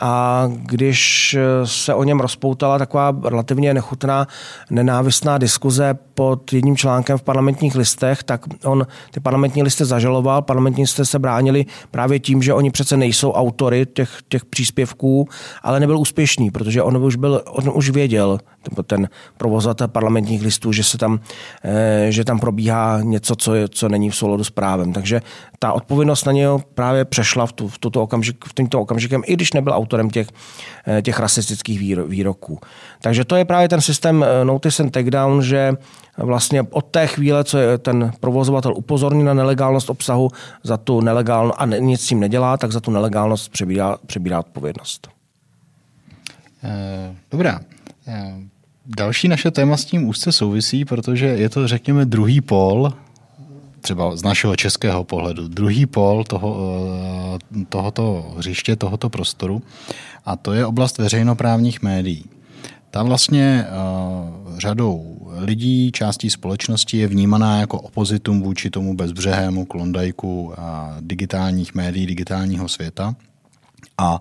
a když se o něm rozpoutala taková relativně nechutná, nenávistná diskuze pod jedním článkem v parlamentních listech, tak on ty parlamentní listy zažaloval. Parlamentní listy se bránili právě tím, že oni přece nejsou autory těch, těch příspěvků, ale nebyl úspěšný, protože on už, byl, on už věděl, ten provozatel parlamentních listů, že, se tam, eh, že tam probíhá něco, co, je, co není v souladu s právem. Takže ta odpovědnost na něho právě přešla v, tu, v, tuto okamžik, v tento okamžikem, i když nebyl autorem těch, eh, těch rasistických výroků. Takže to je právě ten systém eh, notice and takedown, že vlastně od té chvíle, co je ten provozovatel upozorní na nelegálnost obsahu, za tu nelegálnost a nic s tím nedělá, tak za tu nelegálnost přebírá, přebírá odpovědnost. Dobrá. Další naše téma s tím úzce souvisí, protože je to, řekněme, druhý pol, třeba z našeho českého pohledu, druhý pol toho, eh, tohoto hřiště, tohoto prostoru, a to je oblast veřejnoprávních médií. Tam vlastně uh, řadou lidí, částí společnosti je vnímaná jako opozitum vůči tomu bezbřehému klondajku a digitálních médií, digitálního světa. A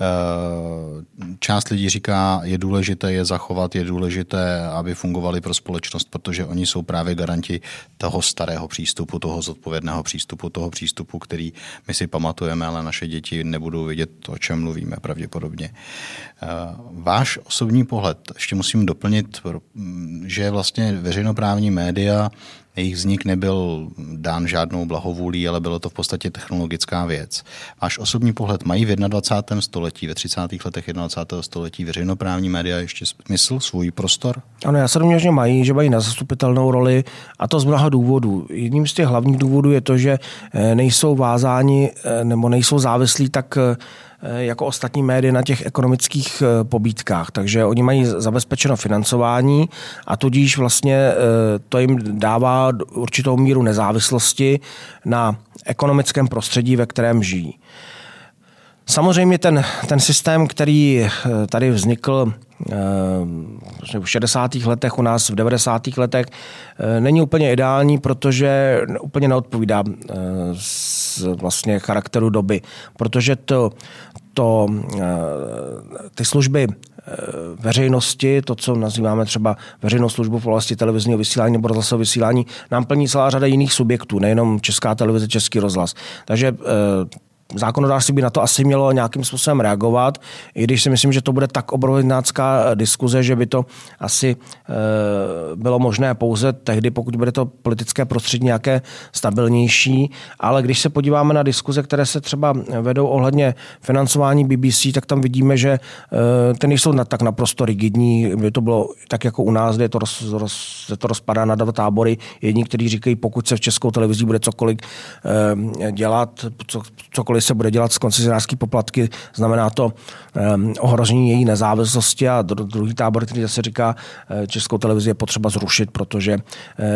Eh, část lidí říká, je důležité je zachovat, je důležité, aby fungovali pro společnost, protože oni jsou právě garanti toho starého přístupu, toho zodpovědného přístupu, toho přístupu, který my si pamatujeme, ale naše děti nebudou vidět to, o čem mluvíme pravděpodobně. Eh, váš osobní pohled, ještě musím doplnit, že vlastně veřejnoprávní média jejich vznik nebyl dán žádnou blahovůlí, ale bylo to v podstatě technologická věc. Váš osobní pohled mají v 21. století, ve 30. letech 21. století veřejnoprávní média ještě smysl, svůj prostor? Ano, já se domnívám, že mají, že mají nezastupitelnou roli a to z mnoha důvodů. Jedním z těch hlavních důvodů je to, že eh, nejsou vázáni eh, nebo nejsou závislí tak eh, jako ostatní média na těch ekonomických eh, pobítkách. Takže oni mají zabezpečeno financování a tudíž vlastně eh, to jim dává určitou míru nezávislosti na ekonomickém prostředí, ve kterém žijí. Samozřejmě ten, ten systém, který tady vznikl v 60. letech, u nás v 90. letech, není úplně ideální, protože úplně neodpovídá vlastně charakteru doby, protože to, to, eh, ty služby eh, veřejnosti, to, co nazýváme třeba veřejnou službu v oblasti televizního vysílání nebo rozhlasového vysílání, nám plní celá řada jiných subjektů, nejenom Česká televize, Český rozhlas. Takže eh, zákonodárství by na to asi mělo nějakým způsobem reagovat, i když si myslím, že to bude tak obrovská diskuze, že by to asi e, bylo možné pouze tehdy, pokud bude to politické prostředí nějaké stabilnější. Ale když se podíváme na diskuze, které se třeba vedou ohledně financování BBC, tak tam vidíme, že e, ty nejsou tak naprosto rigidní. By to bylo tak jako u nás, kde to, roz, roz, se to rozpadá na dva tábory. Jedni, kteří říkají, pokud se v českou televizí bude cokoliv dělat, co, cokoliv se bude dělat s koncesionářský poplatky, znamená to um, ohrožení její nezávislosti a druhý tábor, který zase říká, uh, českou televizi je potřeba zrušit, protože uh,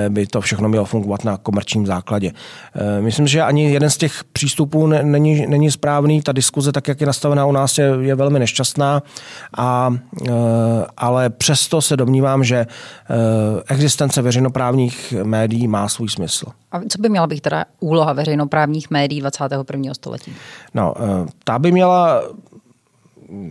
by to všechno mělo fungovat na komerčním základě. Uh, myslím, že ani jeden z těch přístupů není, není správný. Ta diskuze, tak jak je nastavená u nás, je, je velmi nešťastná, a, ale přesto se domnívám, že existence veřejnoprávních médií má svůj smysl. A co by měla být teda úloha veřejnoprávních médií 21. století? No, eh, ta by měla,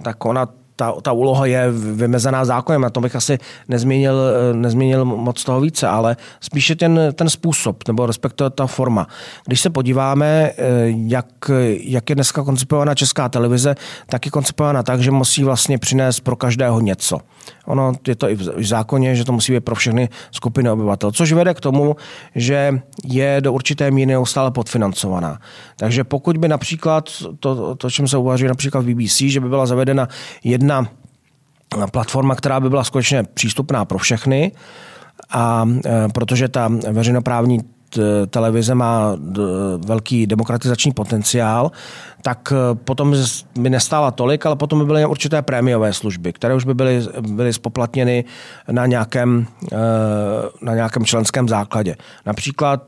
tak ona ta, ta úloha je vymezená zákonem, na to bych asi nezmínil, eh, nezmínil moc toho více, ale spíše ten, ten způsob, nebo respektive ta forma. Když se podíváme, eh, jak, jak je dneska koncipována česká televize, tak je koncipována tak, že musí vlastně přinést pro každého něco. Ono je to i v zákoně, že to musí být pro všechny skupiny obyvatel, což vede k tomu, že je do určité míry neustále podfinancovaná. Takže pokud by například, to, to čem se uvažuje například v BBC, že by byla zavedena jedna platforma, která by byla skutečně přístupná pro všechny, a e, protože ta veřejnoprávní televize má velký demokratizační potenciál, tak e, potom by nestála tolik, ale potom by byly určité prémiové služby, které už by byly, byly spoplatněny na nějakém, na nějakém členském základě. Například,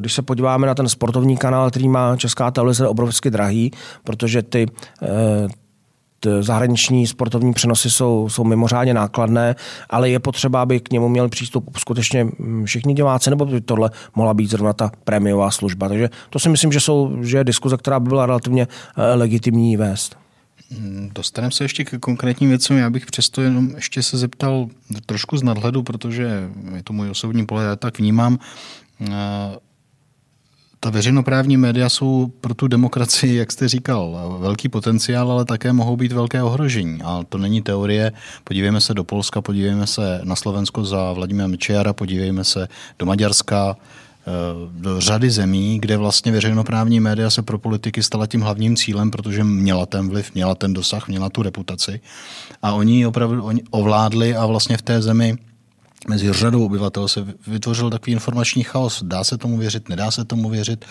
když se podíváme na ten sportovní kanál, který má Česká televize, obrovsky drahý, protože ty zahraniční sportovní přenosy jsou, jsou mimořádně nákladné, ale je potřeba, aby k němu měl přístup skutečně mm, všichni diváci, nebo by tohle mohla být zrovna ta prémiová služba. Takže to si myslím, že, jsou, že je diskuze, která by byla relativně eh, legitimní vést. Mm, dostaneme se ještě k konkrétním věcem. Já bych přesto jenom ještě se zeptal trošku z nadhledu, protože je to můj osobní pohled, já tak vnímám. Ta veřejnoprávní média jsou pro tu demokracii, jak jste říkal, velký potenciál, ale také mohou být velké ohrožení. A to není teorie. Podívejme se do Polska, podívejme se na Slovensko za Vladimíra Mečiara, podívejme se do Maďarska, eh, do řady zemí, kde vlastně veřejnoprávní média se pro politiky stala tím hlavním cílem, protože měla ten vliv, měla ten dosah, měla tu reputaci. A oni opravdu oni ovládli a vlastně v té zemi mezi řadou obyvatel se vytvořil takový informační chaos. Dá se tomu věřit, nedá se tomu věřit.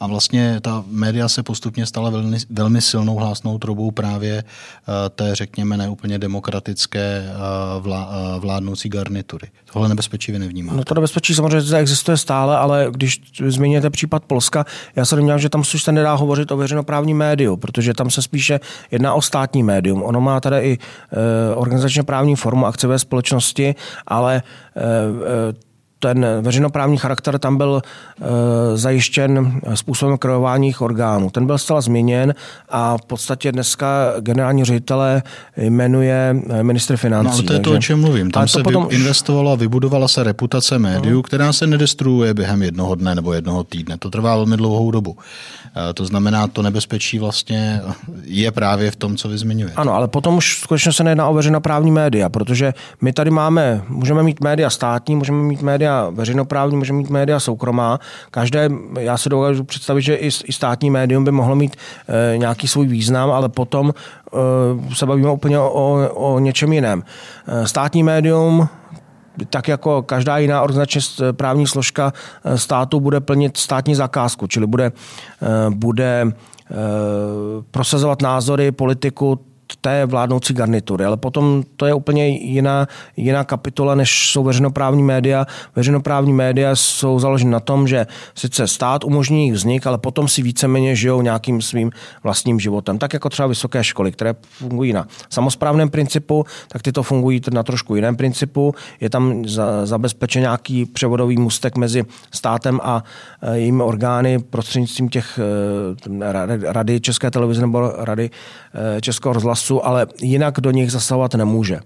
A vlastně ta média se postupně stala velmi, velmi silnou hlásnou trobou právě eh, té, řekněme, neúplně demokratické eh, vlá, eh, vládnoucí garnitury. Tohle nebezpečí vy nevnímáte? No to nebezpečí samozřejmě existuje stále, ale když zmíníte případ Polska, já se domnívám, že tam se nedá hovořit o veřejnoprávním médiu, protože tam se spíše jedná o státní médium. Ono má tady i organizačně právní formu akciové společnosti, ale uh, uh, ten veřejnoprávní charakter tam byl e, zajištěn způsobem kreování orgánů. Ten byl zcela změněn a v podstatě dneska generální ředitele jmenuje eh, ministr financí. No, ale to je to, o čem mluvím. Tam se potom... investovalo a vybudovala se reputace médiu, uh-huh. která se nedestruuje během jednoho dne nebo jednoho týdne. To trvá velmi dlouhou dobu. E, to znamená, to nebezpečí vlastně je právě v tom, co vy zmiňujete. Ano, ale potom už skutečně se nejedná o veřejnoprávní média, protože my tady máme, můžeme mít média státní, můžeme mít média média veřejnoprávní, může mít média soukromá. Každé, já se dokážu představit, že i, státní médium by mohlo mít e, nějaký svůj význam, ale potom e, se bavíme úplně o, o něčem jiném. E, státní médium tak jako každá jiná organizačně právní složka státu bude plnit státní zakázku, čili bude, bude prosazovat názory politiku té vládnoucí garnitury. Ale potom to je úplně jiná, jiná kapitola, než jsou veřejnoprávní média. Veřejnoprávní média jsou založeny na tom, že sice stát umožní jejich vznik, ale potom si víceméně žijou nějakým svým vlastním životem. Tak jako třeba vysoké školy, které fungují na samozprávném principu, tak tyto fungují na trošku jiném principu. Je tam zabezpečen nějaký převodový mustek mezi státem a e, jejími orgány prostřednictvím těch e, rady České televize nebo rady e, Českého rozhlasu rozhlasu, ale jinak do nich zasahovat nemůže.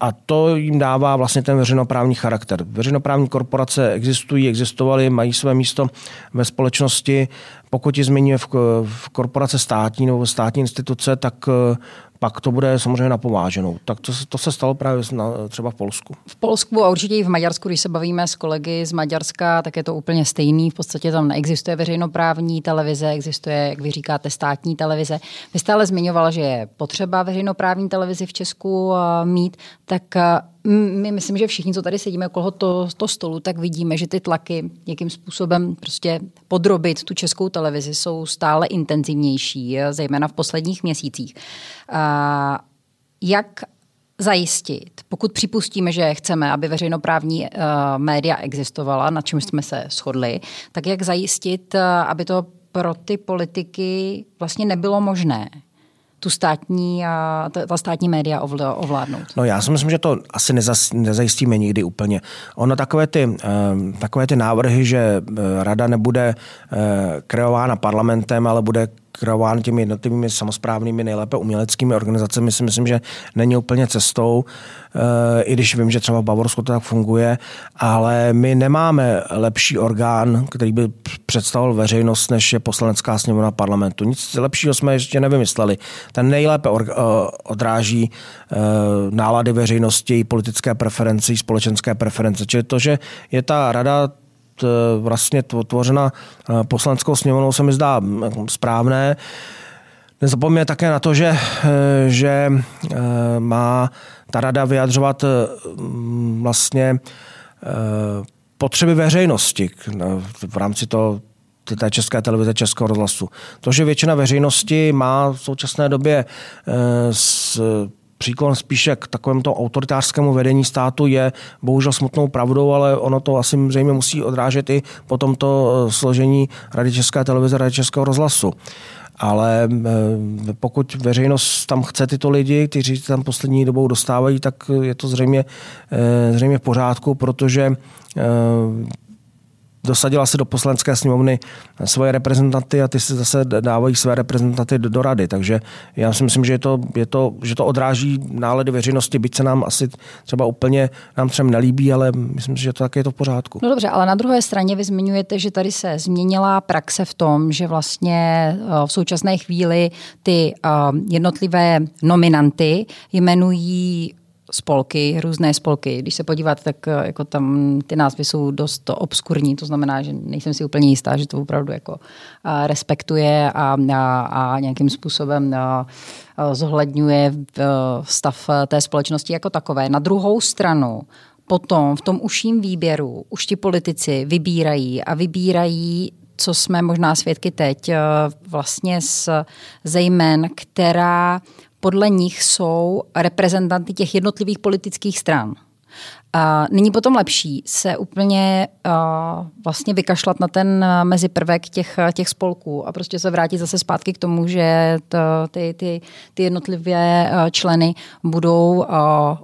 A to jim dává vlastně ten veřejnoprávní charakter. Veřejnoprávní korporace existují, existovaly, mají své místo ve společnosti. Pokud ji změníme v, korporace státní nebo státní instituce, tak pak to bude samozřejmě napováženou. Tak to, to se stalo právě na, třeba v Polsku. V Polsku a určitě i v Maďarsku, když se bavíme s kolegy z Maďarska, tak je to úplně stejný. V podstatě tam neexistuje veřejnoprávní televize, existuje, jak vy říkáte, státní televize. Vy jste ale zmiňoval, že je potřeba veřejnoprávní televizi v Česku eh, mít, tak eh, my myslím, že všichni, co tady sedíme okolo to, to stolu, tak vidíme, že ty tlaky, jakým způsobem prostě podrobit tu českou televizi, jsou stále intenzivnější, zejména v posledních měsících. A jak zajistit, pokud připustíme, že chceme, aby veřejnoprávní uh, média existovala, na čem jsme se shodli, tak jak zajistit, uh, aby to pro ty politiky vlastně nebylo možné? Tu státní, ta státní média ovládnout? No já si myslím, že to asi nezas, nezajistíme nikdy úplně. Ono takové ty, eh, takové ty návrhy, že eh, rada nebude eh, kreována parlamentem, ale bude kreován těmi jednotlivými samozprávnými, nejlépe uměleckými organizacemi, si myslím, že není úplně cestou, eh, i když vím, že třeba v Bavorsku to tak funguje, ale my nemáme lepší orgán, který by představil veřejnost, než je poslanecká sněmovna parlamentu. Nic lepšího jsme ještě nevymysleli. Ten nejlépe eh, odráží eh, nálady veřejnosti, politické preference, společenské preference. Čili to, že je ta rada vlastně tvořena eh, poslaneckou sněmovnou se mi zdá mm, správné. Nezapomeňme také na to, že, eh, že má ta rada vyjadřovat vlastně potřeby veřejnosti v rámci toho, té české televize, českého rozhlasu. To, že většina veřejnosti má v současné době s příklon spíše k takovémuto autoritářskému vedení státu je bohužel smutnou pravdou, ale ono to asi zřejmě musí odrážet i po tomto eh, složení Rady České televize, Rady Českého rozhlasu. Ale eh, pokud veřejnost tam chce tyto lidi, kteří tam poslední dobou dostávají, tak je to zřejmě, eh, zřejmě v pořádku, protože dosadila se do poslanecké sněmovny svoje reprezentanty a ty si zase dávají své reprezentanty do, do rady. Takže já si myslím, že, je to, je to, že to odráží nálady veřejnosti, byť se nám asi třeba úplně nám třem nelíbí, ale myslím si, že to také je to v pořádku. No dobře, ale na druhé straně vy zmiňujete, že tady se změnila praxe v tom, že vlastně eh, v současné chvíli ty eh, jednotlivé nominanty jmenují spolky, různé spolky. Když se podíváte, tak eh, jako tam ty názvy jsou dost obskurní, to znamená, že nejsem si úplně jistá, že to opravdu jako eh, respektuje a, a, a nějakým způsobem a, eh, zohledňuje stav té společnosti jako takové. Na druhou stranu potom v tom užším výběru už ti politici vybírají a vybírají co jsme možná svědky teď, vlastně z zejmen, která podle nich jsou reprezentanty těch jednotlivých politických stran. A není potom lepší se úplně uh, vlastně vykašlat na ten meziprvek těch, těch spolků a prostě se vrátit zase zpátky k tomu, že to, ty, ty, ty jednotlivé členy budou uh,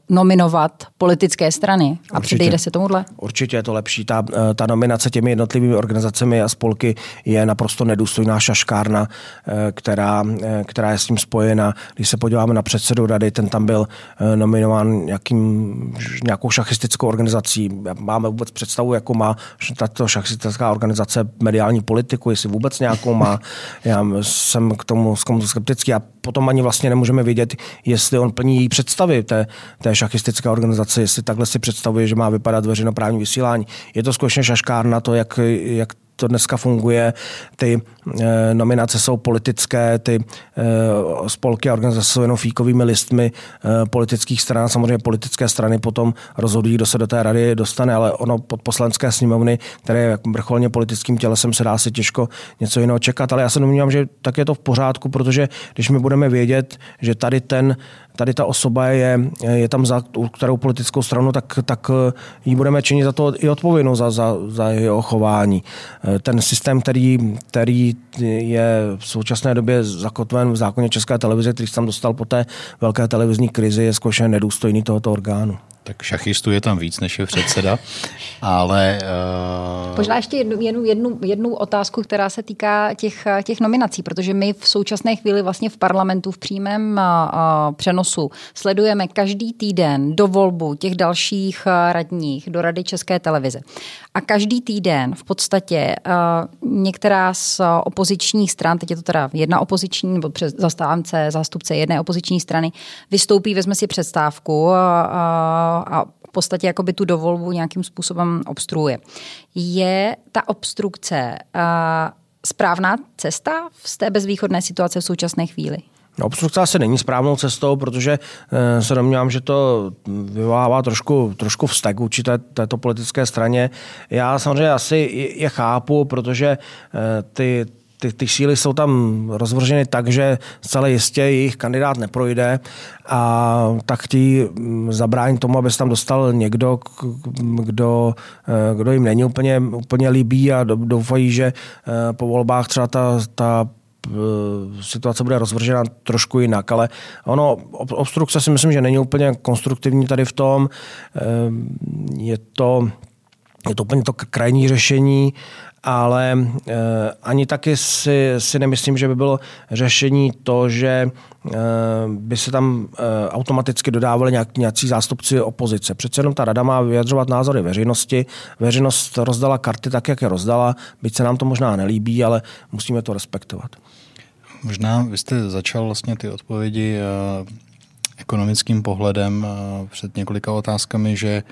nominovat politické strany a Určitě. předejde se tomuhle? Určitě je to lepší. Ta, ta nominace těmi jednotlivými organizacemi a spolky je naprosto nedůstojná šaškárna, která, která je s tím spojena. Když se podíváme na předsedu rady, ten tam byl nominován nějakým, nějakou šachistickou organizací. Máme vůbec představu, jako má tato šachistická organizace mediální politiku, jestli vůbec nějakou má. Já jsem k tomu, k tomu skeptický a potom ani vlastně nemůžeme vědět, jestli on plní její představy té, té šachistické organizace, jestli takhle si představuje, že má vypadat veřejnoprávní vysílání. Je to skutečně šaškárna to, jak, jak to dneska funguje. Ty e, nominace jsou politické, ty e, spolky a organizace jsou jenom fíkovými listmi e, politických stran. Samozřejmě politické strany potom rozhodují, kdo se do té rady dostane, ale ono pod poslanské sněmovny, které je vrcholně politickým tělesem, se dá si těžko něco jiného čekat. Ale já se domnívám, že tak je to v pořádku, protože když my budeme vědět, že tady ten tady ta osoba je, je tam za kterou politickou stranu, tak, tak jí budeme činit za to i odpovědnost za, za, za jeho chování. Ten systém, který, který je v současné době zakotven v zákoně České televize, který se tam dostal po té velké televizní krizi, je skutečně nedůstojný tohoto orgánu. Tak šachistů je tam víc, než je předseda, ale Možná ještě jednu, jednu, jednu, jednu otázku, která se týká těch, těch nominací, protože my v současné chvíli vlastně v parlamentu v přímém přenosu sledujeme každý týden do volbu těch dalších radních do Rady České televize. A každý týden v podstatě některá z opozičních stran, teď je to teda jedna opoziční nebo zastávce, zástupce jedné opoziční strany, vystoupí, vezme si předstávku a, a podstatě jakoby tu dovolbu nějakým způsobem obstruuje. Je ta obstrukce uh, správná cesta z té bezvýchodné situace v současné chvíli? Obstrukce asi není správnou cestou, protože eh, se domnívám, že to vyvolává trošku, trošku vztek vůči té, této politické straně. Já samozřejmě asi je chápu, protože eh, ty, ty, ty síly jsou tam rozvrženy tak, že zcela jistě jejich kandidát neprojde a tak chtějí mm, zabránit tomu, aby se tam dostal někdo, kdo, eh, kdo jim není úplně, úplně líbí a doufají, že po volbách třeba ta, ta situace bude rozvržena trošku jinak, ale ono, obstrukce si myslím, že není úplně konstruktivní tady v tom. Je to, je to úplně to krajní řešení ale eh, ani taky si, si nemyslím, že by bylo řešení to, že eh, by se tam eh, automaticky dodávali nějak, nějací zástupci opozice. Přece jenom ta rada má vyjadřovat názory veřejnosti. Veřejnost rozdala karty tak, jak je rozdala, byť se nám to možná nelíbí, ale musíme to respektovat. Možná vy jste začal vlastně ty odpovědi ekonomickým pohledem před několika otázkami, že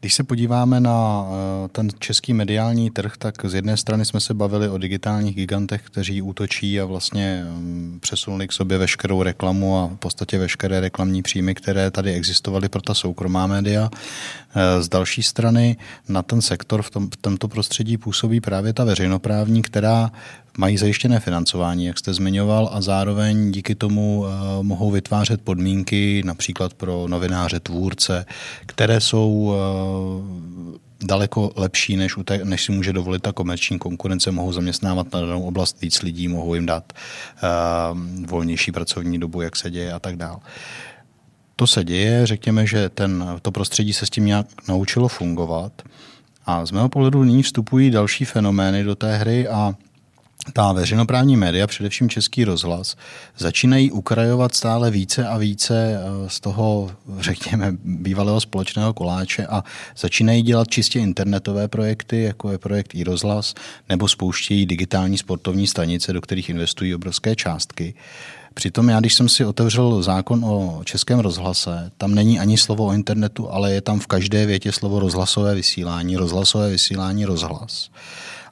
když se podíváme na eh, ten český mediální trh, tak z jedné strany jsme se bavili o digitálních gigantech, kteří útočí a vlastně mm, přesunuli k sobě veškerou reklamu a v podstatě veškeré reklamní příjmy, které tady existovaly pro ta soukromá média. Eh, z další strany na ten sektor v, tom, v tomto prostředí působí právě ta veřejnoprávní, která mají zajištěné financování, jak jste zmiňoval, a zároveň díky tomu uh, mohou vytvářet podmínky například pro novináře, tvůrce, které jsou uh, daleko lepší, než, te, než si může dovolit ta komerční konkurence. Mohou zaměstnávat na danou oblast víc lidí, mohou jim dát uh, volnější pracovní dobu, jak se děje a tak dále. To se děje, řekněme, že ten, to prostředí se s tím nějak naučilo fungovat. A z mého pohledu nyní vstupují další fenomény do té hry a ta veřejnoprávní média, především Český rozhlas, začínají ukrajovat stále více a více eh, z toho, řekněme, bývalého společného koláče a začínají dělat čistě internetové projekty, jako je projekt i rozhlas, nebo spouštějí digitální sportovní stanice, do kterých investují obrovské částky. Přitom já, když jsem si otevřel zákon o českém rozhlase, tam není ani slovo o internetu, ale je tam v každé větě slovo rozhlasové vysílání, rozhlasové vysílání, rozhlas.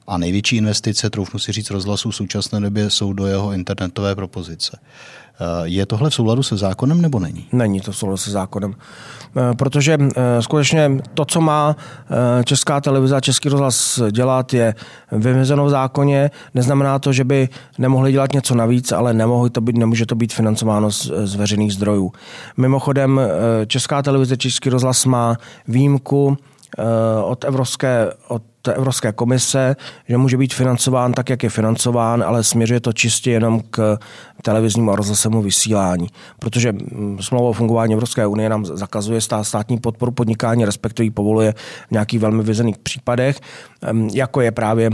A největší investice, troufnu si říct, rozhlasu v současné době jsou do jeho internetové propozice. Eh, je tohle v souladu se zákonem nebo není? Není to v souladu se zákonem. Eh, protože eh, skutečně to, co má Česká televize a Český rozhlas dělat, je vymezeno v zákoně. Neznamená to, že by nemohli dělat něco navíc, ale nemohli to být, nemůže to být financováno z, veřejných zdrojů. Mimochodem, Česká televize, Český rozhlas má výjimku od Evropské, od Evropské komise, že může být financován tak, jak je financován, ale směřuje to čistě jenom k televiznímu a rozhlasovému vysílání. Protože mm, smlouva o fungování Evropské unie nám zakazuje státní podporu podnikání, respektive povoluje v nějakých velmi vyzených případech, jako je právě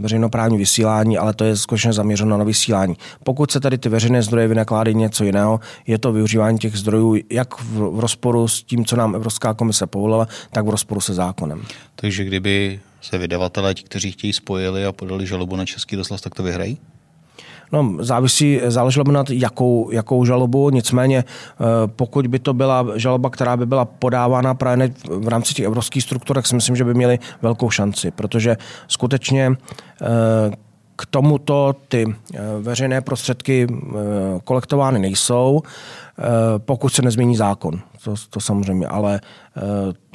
veřejnoprávní vysílání, ale to je skutečně zaměřeno na vysílání. Pokud se tady ty veřejné zdroje vynakládají něco jiného, je to využívání těch zdrojů jak v rozporu s tím, co nám Evropská komise povolila, tak v rozporu se zákonem. Takže kdyby se vydavatelé, ti, kteří chtějí spojili a podali žalobu na Český rozhlas, tak to vyhrají? No, závisí, záleželo by na jakou, jakou žalobu, nicméně eh, pokud by to byla žaloba, která by byla podávána právě v rámci těch evropských struktur, tak si myslím, že by měli velkou šanci, protože skutečně eh, k tomuto ty eh, veřejné prostředky kolektovány nejsou, pokud se nezmění zákon. To, to samozřejmě, ale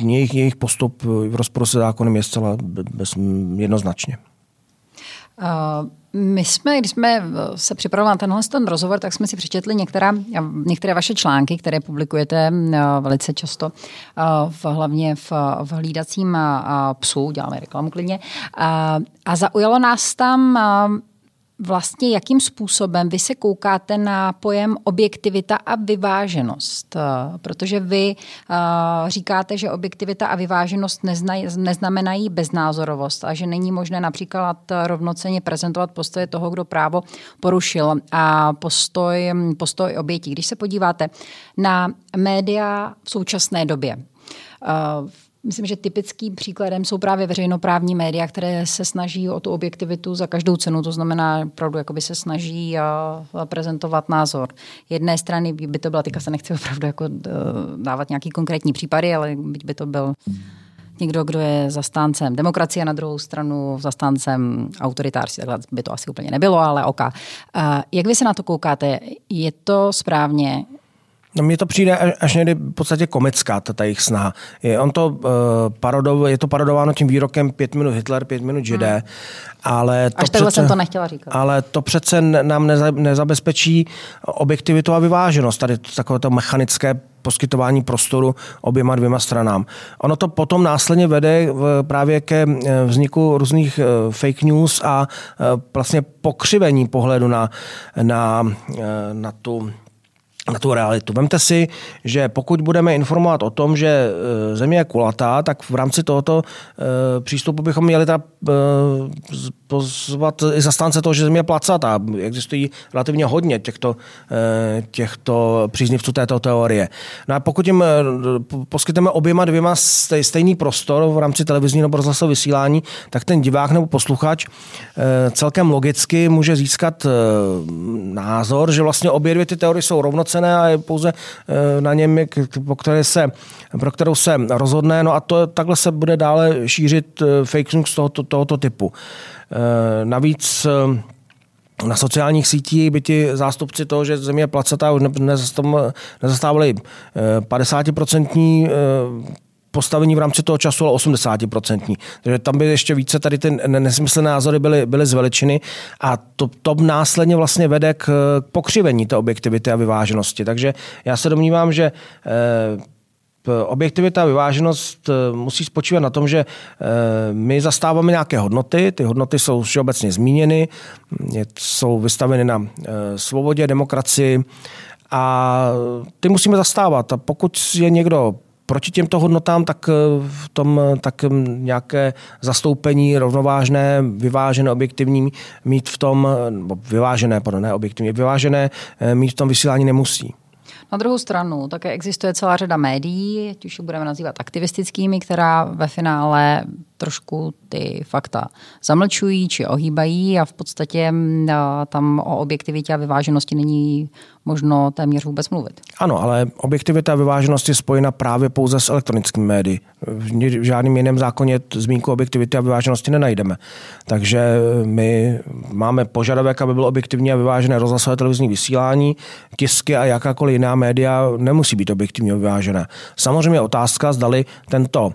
jejich, jejich postup v rozporu se zákonem je zcela bez, jednoznačně. Uh... My jsme, když jsme eh, se připravovali na tenhle ten rozhovor, tak jsme si přečetli některá, některé vaše články, které publikujete eh, velice často, eh, v, hlavně v, v hlídacím psu, děláme reklamu klidně. A zaujalo nás tam vlastně jakým způsobem vy se koukáte na pojem objektivita a vyváženost. Protože vy říkáte, že objektivita a vyváženost neznamenají beznázorovost a že není možné například rovnoceně prezentovat postoje toho, kdo právo porušil a postoj, postoj obětí. Když se podíváte na média v současné době, Myslím, že typickým příkladem jsou právě veřejnoprávní média, které se snaží o tu objektivitu za každou cenu, to znamená, opravdu se snaží a prezentovat názor. Jedné strany by to byla, teďka se nechci opravdu jako dávat nějaký konkrétní případy, ale by to byl někdo, kdo je zastáncem demokracie, na druhou stranu zastáncem autoritářství, takhle by to asi úplně nebylo, ale ok. Jak vy se na to koukáte? Je to správně? No mně to přijde až někdy v podstatě komická, ta jejich snaha. Je, on to, uh, parodov, je to parodováno tím výrokem pět minut Hitler, pět minut Židé, hmm. ale to až přece, jsem to nechtěla říkat. Ale to přece nám neza, nezabezpečí objektivitu a vyváženost, tady takové to mechanické poskytování prostoru oběma dvěma stranám. Ono to potom následně vede právě ke eh, vzniku různých eh, fake news a vlastně pokřivení pohledu na, na, na tu na tu realitu. Vemte si, že pokud budeme informovat o tom, že e, Země je kulatá, tak v rámci tohoto e, přístupu bychom měli ta, e, pozvat i zastánce toho, že Země je placatá. Existují relativně hodně těchto, těchto příznivců této teorie. No a pokud jim poskytneme oběma dvěma stejný prostor v rámci televizní nebo rozhlasového vysílání, tak ten divák nebo posluchač celkem logicky může získat názor, že vlastně obě dvě ty teorie jsou rovnocenné zaplacené a je pouze eh, na něm, po které se, pro kterou se rozhodne. No a to, takhle se bude dále šířit eh, fake news tohoto, tohoto typu. Eh, navíc na sociálních sítích by ti zástupci toho, že země je placatá, už nezastávali 50% postavení v rámci toho času, ale 80%. Takže tam by ještě více tady ty nesmyslné názory byly, byly zveličeny a to, to následně vlastně vede k, pokřivení té objektivity a vyváženosti. Takže já se domnívám, že eh, objektivita a vyváženost eh, musí spočívat na tom, že eh, my zastáváme nějaké hodnoty, ty hodnoty jsou všeobecně zmíněny, jsou vystaveny na svobodě, demokracii a ty musíme zastávat. A pokud je někdo proti těmto hodnotám, tak eh, v tom eh, tak hm, nějaké zastoupení rovnovážné, vyvážené, objektivní mít v tom, eh, nebo vyvážené, pardon, ne objektivní, vyvážené mít v tom vysílání nemusí. Na druhou stranu také existuje celá řada médií, ať už budeme nazývat aktivistickými, která ve finále trošku ty fakta zamlčují či ohýbají a v podstatě mm, tam o objektivitě a vyváženosti není možno téměř vůbec mluvit. Ano, ale objektivita a vyváženost je spojena právě pouze s elektronickými médii. V žádném jiném zákoně zmínku objektivity a vyváženosti nenajdeme. Takže eh, my máme požadavek, aby bylo objektivní a vyvážené rozhlasové televizní vysílání, tisky a jakákoliv jiná média nemusí být objektivně vyvážené. Samozřejmě otázka, zdali tento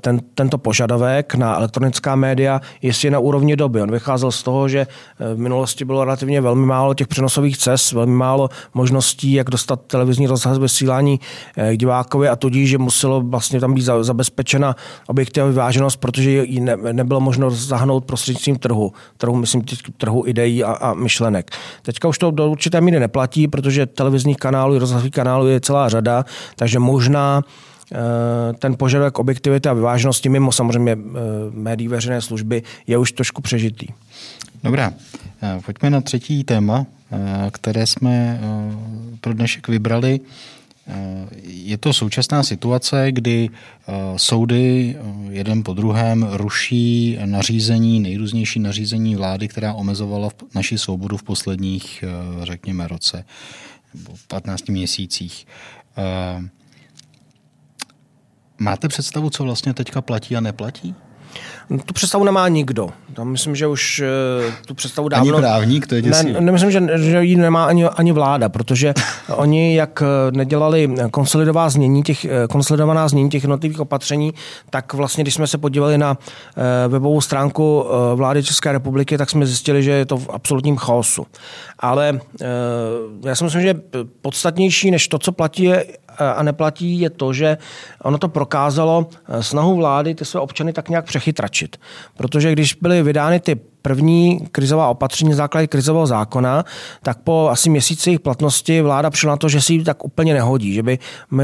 ten, tento požadavek na elektronická média je na úrovni doby. On vycházel z toho, že eh, v minulosti bylo relativně velmi málo těch přenosových cest, velmi málo možností, jak dostat televizní rozhlas vysílání eh, divákovi a tudíž, že muselo vlastně tam být zabezpečena objektivní vyváženost, protože ji ne, nebylo možno zahnout prostřednictvím trhu. Trhu, myslím, trhu ideí a, a myšlenek. Teďka už to do určité míry neplatí, protože televizních kanálů, rozhlasových kanálů je celá řada, takže možná Eh, ten požadavek objektivity a vyváženosti mimo samozřejmě eh, médií veřejné služby je už trošku přežitý. Dobrá, eh, pojďme na třetí téma, které jsme pro dnešek vybrali. Je to současná situace, kdy soudy jeden po druhém ruší nařízení, nejrůznější nařízení vlády, která omezovala naši svobodu v posledních, řekněme, roce nebo 15 měsících. Máte představu, co vlastně teďka platí a neplatí? No, tu představu nemá nikdo. Tam myslím, že už eh, tu představu dávno... Ani právník, to je. Ne, nemyslím, že, že ji nemá ani, ani vláda, protože oni, jak eh, nedělali konsolidová znění těch, eh, konsolidovaná znění těch jednotlivých opatření, tak vlastně, když jsme se podívali na webovou stránku vlády České republiky, tak jsme zjistili, že je to v absolutním chaosu. Ale já si myslím, že podstatnější než to, co platí, je a neplatí, je to, že ono to prokázalo snahu vlády ty své občany tak nějak přechytračit. Protože když byly vydány ty první krizová opatření na základě krizového zákona, tak po asi měsíci jejich platnosti vláda přišla na to, že si ji tak úplně nehodí, že by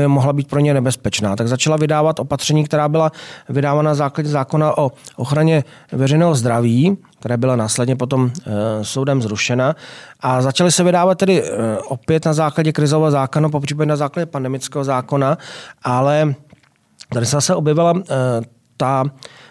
mohla být pro ně nebezpečná. Tak začala vydávat opatření, která byla vydávána na základě zákona o ochraně veřejného zdraví, která byla následně potom e, soudem zrušena. A začaly se vydávat tedy e, opět na základě krizového zákona, po na základě pandemického zákona, ale tady se zase objevila e, ta Eh,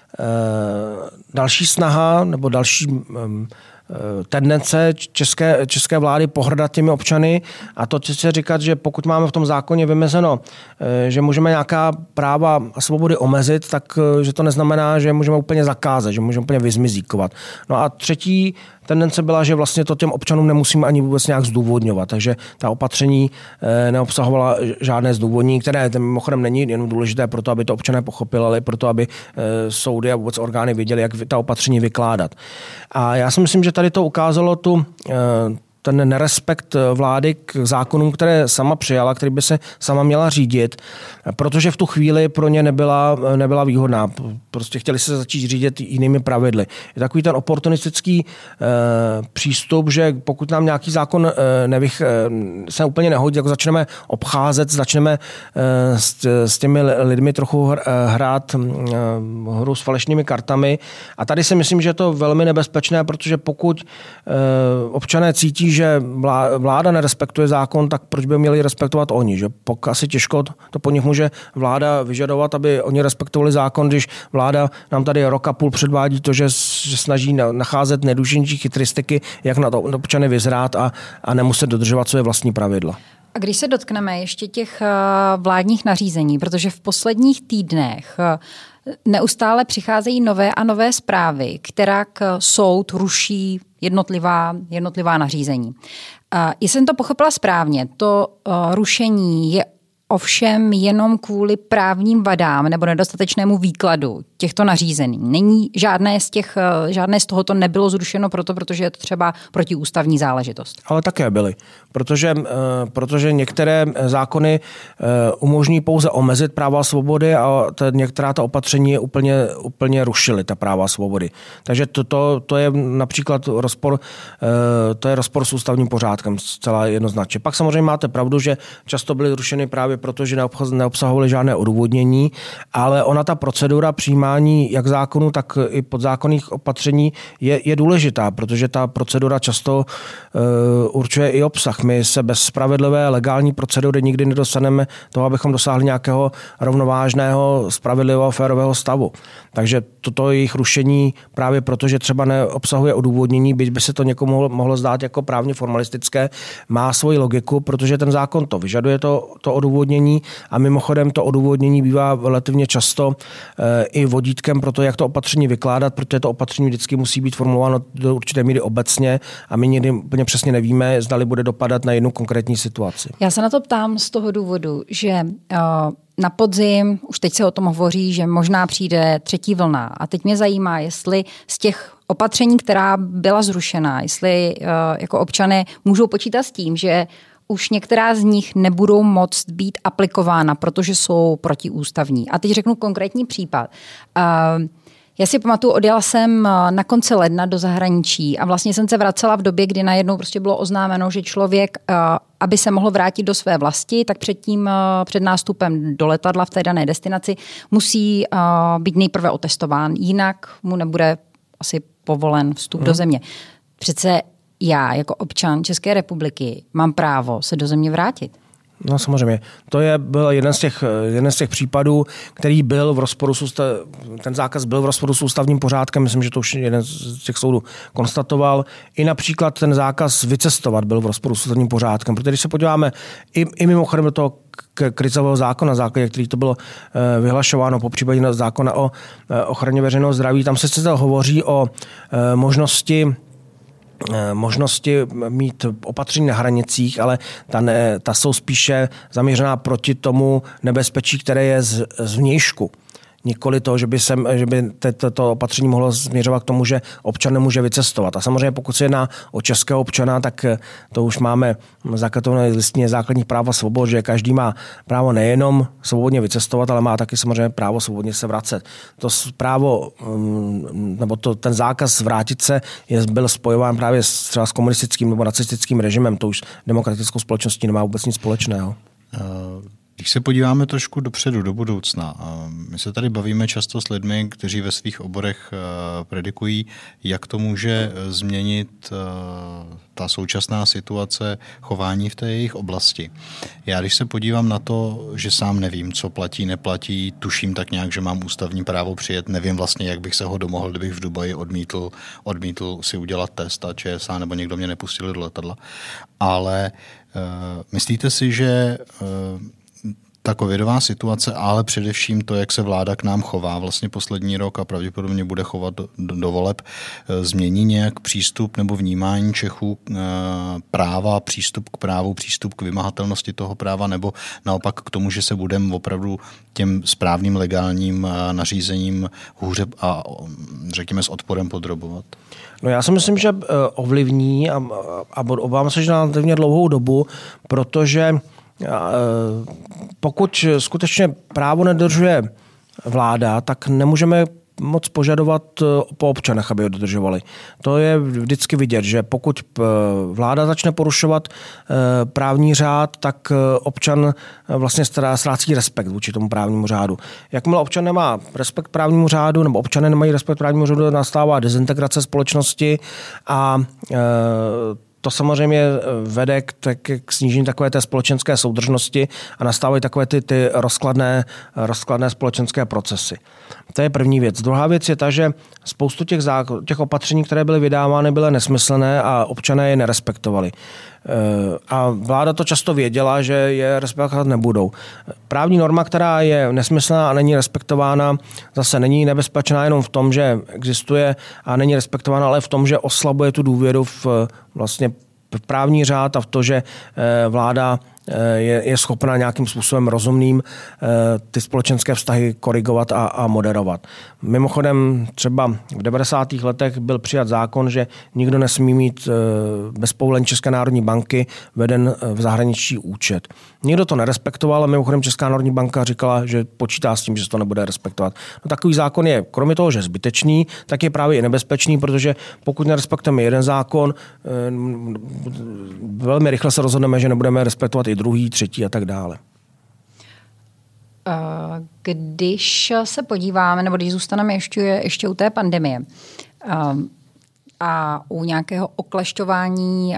další snaha nebo další mm, eh, tendence české, české vlády pohrdat těmi občany a to chci říkat, že pokud máme v tom zákoně vymezeno, eh, že můžeme nějaká práva a svobody omezit, tak že to neznamená, že můžeme úplně zakázat, že můžeme úplně vyzmizíkovat. No a třetí tendence byla, že vlastně to těm občanům nemusíme ani vůbec nějak zdůvodňovat. Takže ta opatření eh, neobsahovala žádné zdůvodnění, které mimochodem není jenom důležité pro to, aby to občané pochopili, ale pro to, aby eh, soudy a vůbec orgány věděli, jak ta opatření vykládat. A já si myslím, že tady to ukázalo tu eh, ten nerespekt vlády k zákonům, které sama přijala, který by se sama měla řídit, protože v tu chvíli pro ně nebyla, nebyla výhodná. Prostě chtěli se začít řídit jinými pravidly. Je takový ten oportunistický e, přístup, že pokud nám nějaký zákon e, nevych, e, se úplně nehodí, jako začneme obcházet, začneme e, s, s těmi lidmi trochu hrát e, hru s falešnými kartami. A tady si myslím, že je to velmi nebezpečné, protože pokud e, občané cítí, že vláda nerespektuje zákon, tak proč by měli respektovat oni? Že Pok asi těžko to po nich může vláda vyžadovat, aby oni respektovali zákon, když vláda nám tady rok a půl předvádí to, že, snaží nacházet neduženčí chytristiky, jak na to občany vyzrát a, a nemuset dodržovat své vlastní pravidla. A když se dotkneme ještě těch eh, vládních nařízení, protože v posledních týdnech eh, neustále přicházejí nové a nové zprávy, která soud ruší jednotlivá, jednotlivá nařízení. Jestli jsem to pochopila správně, to uh, rušení je ovšem jenom kvůli právním vadám nebo nedostatečnému výkladu těchto nařízení. Není žádné z, těch, eh, žádné z tohoto nebylo zrušeno proto, protože je to třeba protiústavní záležitost. Ale také byly, protože, eh, protože některé zákony eh, umožní pouze omezit práva a svobody a to, některá ta opatření úplně, úplně rušily ta práva a svobody. Takže to, to, to je například rozpor, to je rozpor s ústavním pořádkem zcela jednoznačně. Pak samozřejmě máte pravdu, že často byly zrušeny právě proto, že neobsahovaly žádné odůvodnění, ale ona ta procedura přijímá přijímání jak zákonu, tak i podzákonných opatření je, je důležitá, protože ta procedura často uh, určuje i obsah. My se bez spravedlivé legální procedury nikdy nedostaneme toho, abychom dosáhli nějakého rovnovážného, spravedlivého, férového stavu. Takže toto jejich rušení právě proto, že třeba neobsahuje odůvodnění, byť by se to někomu mohlo zdát jako právně formalistické, má svoji logiku, protože ten zákon to vyžaduje, to, to odůvodnění a mimochodem to odůvodnění bývá relativně často e, i vodítkem pro to, jak to opatření vykládat, protože to opatření vždycky musí být formulováno do určité míry obecně a my někdy úplně přesně nevíme, zdali bude dopadat na jednu konkrétní situaci. Já se na to ptám z toho důvodu, že uh na podzim, už teď se o tom hovoří, že možná přijde třetí vlna. A teď mě zajímá, jestli z těch opatření, která byla zrušena, jestli uh, jako občané můžou počítat s tím, že už některá z nich nebudou moct být aplikována, protože jsou protiústavní. A teď řeknu konkrétní případ. Uh, já si pamatuju, odjela jsem na konci ledna do zahraničí a vlastně jsem se vracela v době, kdy najednou prostě bylo oznámeno, že člověk, aby se mohl vrátit do své vlasti, tak před tím, před nástupem do letadla v té dané destinaci musí být nejprve otestován, jinak mu nebude asi povolen vstup hmm. do mhm. země. Přece já jako občan České republiky mám právo se do země vrátit. No samozřejmě. To je byl jeden z těch, jeden z těch případů, který byl v rozporu s ústav, ten zákaz byl v rozporu s ústavním pořádkem, myslím, že to už jeden z těch soudů konstatoval. I například ten zákaz vycestovat byl v rozporu s ústavním pořádkem, protože když se podíváme i, i mimochodem do toho krizového zákona, základě, který to bylo eh, vyhlašováno, po případě zákona o eh, ochraně veřejného zdraví, tam se hovoří o eh, možnosti možnosti mít opatření na hranicích, ale ta, ne, ta jsou spíše zaměřená proti tomu nebezpečí, které je z, z vnějšku Nikoli to, že by, sem, že by to, opatření mohlo směřovat k tomu, že občan nemůže vycestovat. A samozřejmě pokud se jedná o českého občana, tak to už máme zakotvené listině základních práv a svobod, že každý má právo nejenom svobodně vycestovat, ale má taky samozřejmě právo svobodně se vracet. To právo, mm, nebo to, ten zákaz vrátit se je, byl spojován právě s, třeba s komunistickým nebo nacistickým režimem. To už demokratickou společností nemá vůbec nic společného. Uh když se podíváme trošku dopředu, do budoucna, my se tady bavíme často s lidmi, kteří ve svých oborech eh, predikují, jak to může eh, změnit eh, ta současná situace chování v té jejich oblasti. Já když se podívám na to, že sám nevím, co platí, neplatí, tuším tak nějak, že mám ústavní právo přijet, nevím vlastně, jak bych se ho domohl, kdybych v Dubaji odmítl, odmítl si udělat test a ČSA nebo někdo mě nepustil do letadla. Ale myslíte si, že ta covidová situace, ale především to, jak se vláda k nám chová vlastně poslední rok a pravděpodobně bude chovat do, do, voleb, eh, změní nějak přístup nebo vnímání Čechů eh, práva, přístup k právu, přístup k vymahatelnosti toho práva, nebo naopak k tomu, že se budeme opravdu těm správným legálním eh, nařízením hůře a řekněme s odporem podrobovat? No já si myslím, že ovlivní a, a obávám se, že na dlouhou dobu, protože pokud skutečně právo nedržuje vláda, tak nemůžeme moc požadovat e, po občanech, aby ho dodržovali. To je vždycky vidět, že pokud e, vláda začne porušovat právní řád, tak občan vlastně ztrácí respekt vůči tomu právnímu řádu. Jakmile občan nemá respekt právnímu řádu, nebo občané nemají respekt právnímu řádu, nastává dezintegrace společnosti a to samozřejmě eh, vede k, k snížení takové té společenské soudržnosti a nastávají takové ty, ty rozkladné, rozkladné společenské procesy. To je první věc. Druhá věc je ta, že spoustu těch, zákon, těch opatření, které byly vydávány, byly nesmyslné a občané je nerespektovali. Eh, a vláda to často věděla, že je respektovat nebudou. Právní norma, která je nesmyslná a není respektována, zase není nebezpečná jenom v tom, že existuje a není respektována, ale v tom, že oslabuje tu důvěru v vlastně v právní řád a v to, že eh, vláda Eh, je, je schopna nějakým způsobem rozumným eh, ty společenské vztahy korigovat a, a moderovat. Mimochodem třeba v 90. letech byl přijat zákon, že nikdo nesmí mít eh, bez povolení České národní banky veden v zahraničí účet. Nikdo to nerespektoval a mimochodem Česká národní banka říkala, že počítá s tím, že se to nebude respektovat. No, takový zákon je, kromě toho, že zbytečný, tak je právě i nebezpečný, protože pokud nerespektujeme jeden zákon, velmi rychle se rozhodneme, že nebudeme respektovat i druhý, třetí a tak dále. Když se podíváme, nebo když zůstaneme ještě, ještě u té pandemie, a u nějakého oklešťování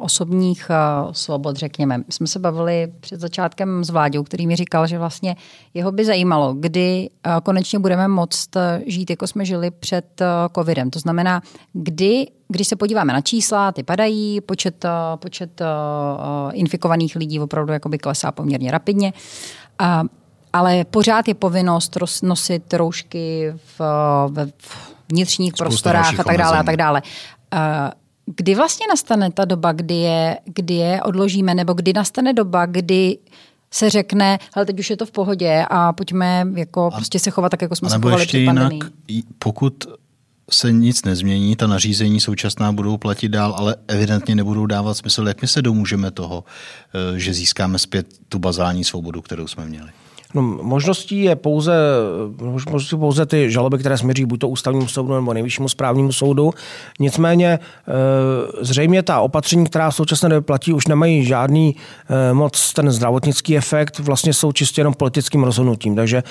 osobních svobod, řekněme. Jsme se bavili před začátkem s Vláďou, který mi říkal, že vlastně jeho by zajímalo, kdy konečně budeme moct žít, jako jsme žili před covidem. To znamená, kdy, když se podíváme na čísla, ty padají, počet, počet infikovaných lidí opravdu jakoby klesá poměrně rapidně. Ale pořád je povinnost nosit roušky v, v, v vnitřních Spousta prostorách a tak dále a tak dále. Kdy vlastně nastane ta doba, kdy je, kdy je odložíme, nebo kdy nastane doba, kdy se řekne, hele, teď už je to v pohodě a pojďme jako a, prostě se chovat tak, jako jsme se chovali před jinak, pokud se nic nezmění, ta nařízení současná budou platit dál, ale evidentně nebudou dávat smysl. Jak my se domůžeme toho, eh, že získáme zpět tu bazální svobodu, kterou jsme měli? No, možností je pouze, možností pouze ty žaloby, které směří buď to ústavnímu soudu nebo nejvyššímu správnímu soudu. Nicméně e, zřejmě ta opatření, která v současné době platí, už nemají žádný e, moc ten zdravotnický efekt, vlastně jsou čistě jenom politickým rozhodnutím. Takže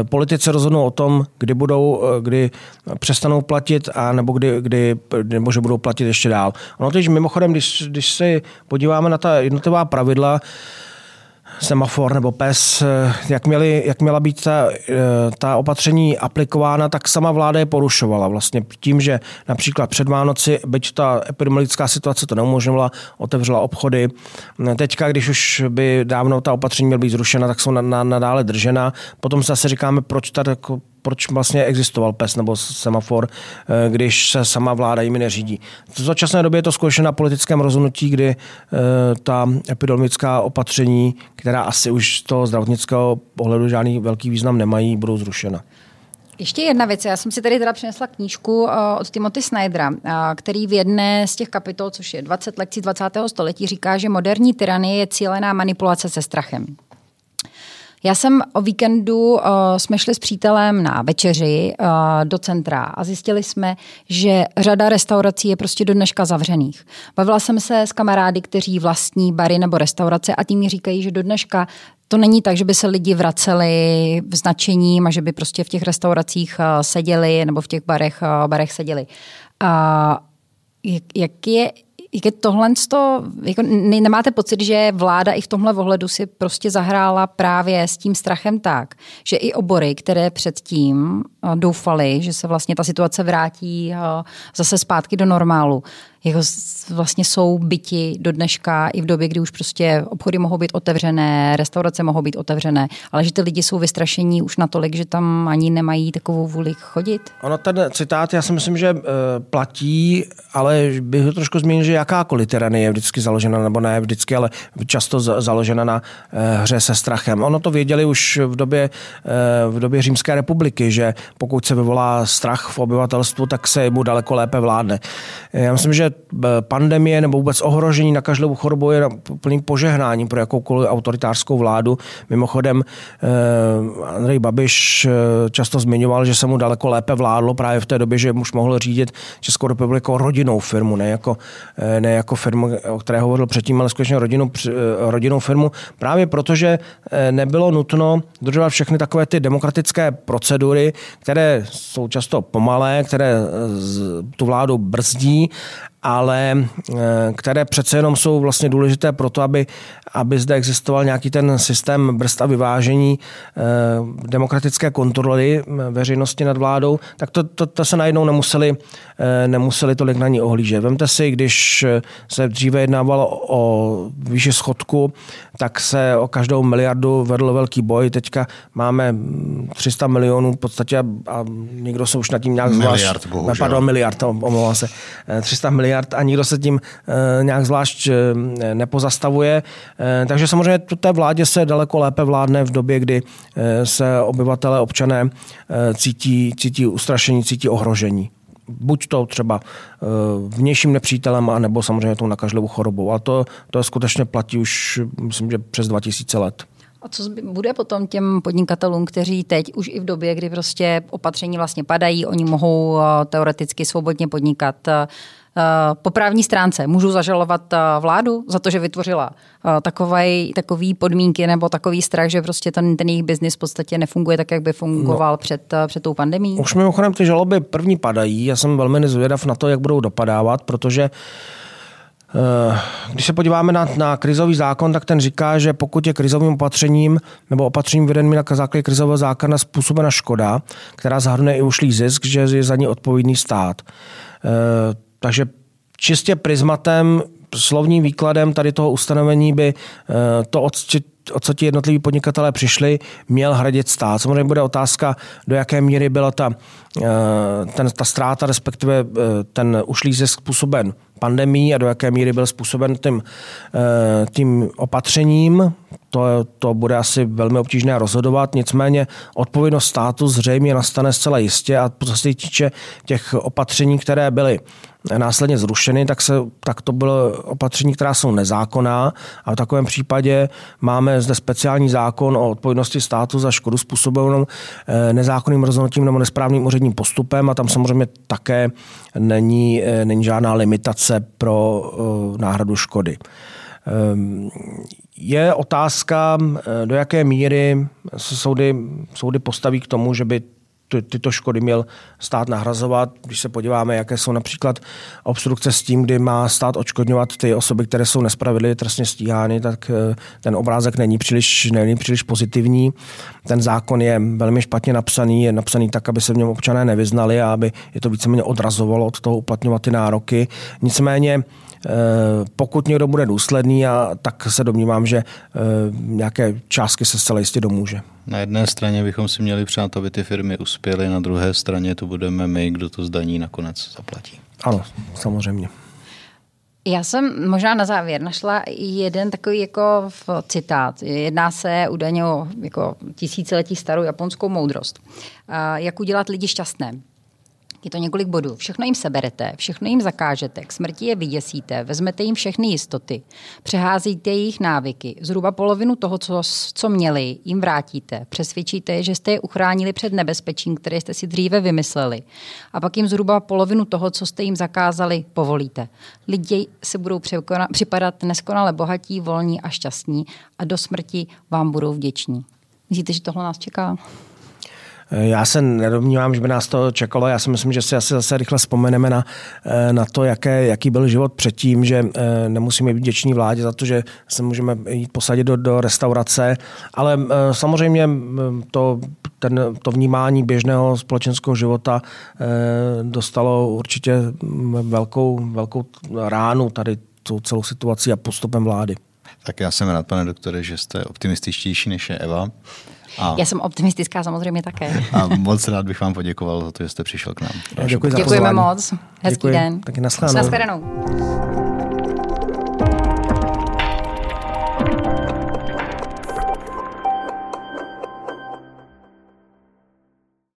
e, politici rozhodnou o tom, kdy budou, kdy přestanou platit a nebo kdy, kdy nebo že budou platit ještě dál. Ono teď mimochodem, když, když se podíváme na ta jednotlivá pravidla, semafor nebo PES, eh, jak, měli, jak měla být ta, eh, ta opatření aplikována, tak sama vláda je porušovala. Vlastně tím, že například před Vánoci, byť ta epidemiologická situace to neumožňovala, otevřela obchody. Teďka, když už by dávno ta opatření měla být zrušena, tak jsou nadále držena. Potom zase říkáme, proč ta jako proč vlastně existoval PES nebo semafor, eh, když se sama vláda jimi neřídí. V současné době je to skutečně na politickém rozhodnutí, kdy eh, ta epidemická opatření, která asi už z toho zdravotnického pohledu žádný velký význam nemají, budou zrušena. Ještě jedna věc. Já jsem si tady teda přinesla knížku eh, od Timothy Snydera, který v jedné z těch kapitol, což je 20 lekcí 20. století, říká, že moderní tyranie je cílená manipulace se strachem. Já jsem o víkendu uh, jsme šli s přítelem na večeři uh, do centra a zjistili jsme, že řada restaurací je prostě do dneška zavřených. Bavila jsem se s kamarády, kteří vlastní bary nebo restaurace a tím mi říkají, že do dneška to není tak, že by se lidi vraceli značením a že by prostě v těch restauracích seděli nebo v těch barech, barech seděli. A jak je, jak je tohle, jako nemáte pocit, že vláda i v tomhle ohledu si prostě zahrála právě s tím strachem tak, že i obory, které předtím doufali, že se vlastně ta situace vrátí zase zpátky do normálu, jako vlastně jsou byti do dneška i v době, kdy už prostě obchody mohou být otevřené, restaurace mohou být otevřené, ale že ty lidi jsou vystrašení už natolik, že tam ani nemají takovou vůli chodit? Ono ten citát, já si myslím, že uh, platí, ale bych ho trošku zmínil, že jakákoliv tyranie je vždycky založena, nebo ne vždycky, ale často založena na uh, hře se strachem. Ono to věděli už v době, uh, v době Římské republiky, že pokud se vyvolá strach v obyvatelstvu, tak se mu daleko lépe vládne. Já myslím, že pandemie nebo vůbec ohrožení na každou chorobu je plným požehnáním pro jakoukoliv autoritářskou vládu. Mimochodem eh, Andrej Babiš eh, často zmiňoval, že se mu daleko lépe vládlo právě v té době, že už mohl řídit Českou republiku rodinnou firmu, ne jako, eh, ne jako firmu, o které hovořil předtím, ale skutečně rodinnou, rodinnou firmu, právě protože nebylo nutno dodržovat všechny takové ty demokratické procedury, které jsou často pomalé, které tu vládu brzdí ale eh, které přece jenom jsou vlastně důležité pro to, aby, aby zde existoval nějaký ten systém brzd a vyvážení eh, demokratické kontroly eh, veřejnosti nad vládou, tak to, to, to se najednou nemuseli, nemuseli tolik na ní ohlížet. Vemte si, když se dříve jednávalo o výši schodku, tak se o každou miliardu vedl velký boj. Teďka máme 300 milionů v podstatě a nikdo se už nad tím nějak zvlášť... Miliard, bohužel. Pardon, miliard, omlouvám se. 300 miliard a nikdo se tím eh, nějak zvlášť eh, nepozastavuje. Eh, takže samozřejmě té vládě se daleko lépe vládne v době, kdy se obyvatele, občané cítí, cítí ustrašení, cítí ohrožení buď to třeba vnějším nepřítelem, anebo samozřejmě tou nakažlivou chorobou. A to, to skutečně platí už, myslím, že přes 2000 let. A co bude potom těm podnikatelům, kteří teď už i v době, kdy prostě opatření vlastně padají, oni mohou teoreticky svobodně podnikat, Eh, po právní stránce můžu zažalovat eh, vládu za to, že vytvořila eh, takový, takový podmínky nebo takový strach, že prostě ten, ten jejich biznis v podstatě nefunguje tak, jak by fungoval no. před, před tou pandemí? Už mimochodem ty žaloby první padají. Já jsem velmi nezvědav na to, jak budou dopadávat, protože když se podíváme na, na krizový zákon, tak ten říká, že pokud je krizovým opatřením nebo opatřením vedeným na základě krizového zákona způsobena škoda, která zahrnuje i ušlý zisk, že je za ní odpovědný stát. Takže čistě prismatem, slovním výkladem tady toho ustanovení by eh, to, o co ti jednotliví podnikatelé přišli, měl hradit stát. Samozřejmě bude otázka, do jaké míry byla ta, eh, ten, ta ztráta, respektive eh, ten ušlý zisk způsoben pandemí a do jaké míry byl způsoben tím, tím opatřením. To, to bude asi velmi obtížné rozhodovat, nicméně odpovědnost státu zřejmě nastane zcela jistě a co se týče těch opatření, které byly následně zrušeny, tak, se, tak to bylo opatření, která jsou nezákonná a v takovém případě máme zde speciální zákon o odpovědnosti státu za škodu způsobenou eh, nezákonným rozhodnutím nebo nesprávným úředním postupem a tam samozřejmě také není, eh, není žádná limitace pro eh, náhradu škody. Ehm, je otázka, do jaké míry se soudy, soudy postaví k tomu, že by ty, tyto škody měl stát nahrazovat. Když se podíváme, jaké jsou například obstrukce s tím, kdy má stát odškodňovat ty osoby, které jsou nespravedlivě trestně stíhány, tak eh, ten obrázek není příliš, není příliš pozitivní. Ten zákon je velmi špatně napsaný, je napsaný tak, aby se v něm občané nevyznali a aby je to víceméně odrazovalo od toho uplatňovat ty nároky. Nicméně pokud někdo bude důsledný, a tak se domnívám, že nějaké částky se zcela jistě domůže. Na jedné straně bychom si měli přát, aby ty firmy uspěly, na druhé straně to budeme my, kdo to zdaní nakonec zaplatí. Ano, samozřejmě. Já jsem možná na závěr našla jeden takový jako citát. Jedná se údajně o jako tisíciletí starou japonskou moudrost. Jak udělat lidi šťastné. Je to několik bodů. Všechno jim seberete, všechno jim zakážete, k smrti je vyděsíte, vezmete jim všechny jistoty, přeházíte jejich návyky, zhruba polovinu toho, co, co měli, jim vrátíte, přesvědčíte že jste je uchránili před nebezpečím, které jste si dříve vymysleli. A pak jim zhruba polovinu toho, co jste jim zakázali, povolíte. Lidi si budou připadat neskonale bohatí, volní a šťastní a do smrti vám budou vděční. Myslíte, že tohle nás čeká? Já se nedomnívám, že by nás to čekalo. Já si myslím, že si asi zase rychle vzpomeneme na, eh, na to, jaké, jaký byl život předtím, že eh, nemusíme být vděční vládě za to, že se můžeme jít posadit do, do restaurace, ale eh, samozřejmě to, ten, to vnímání běžného společenského života dostalo určitě velkou, velkou ránu tady tou celou situací a postupem vlády. Tak já jsem rád, pane doktore, že jste optimističtější než je Eva. A, Já jsem optimistická samozřejmě také. A moc rád bych vám poděkoval za to, že jste přišel k nám. Děkuji za Děkujeme moc. Hezký Děkuji. den. Taky nashledanou. Nashledanou.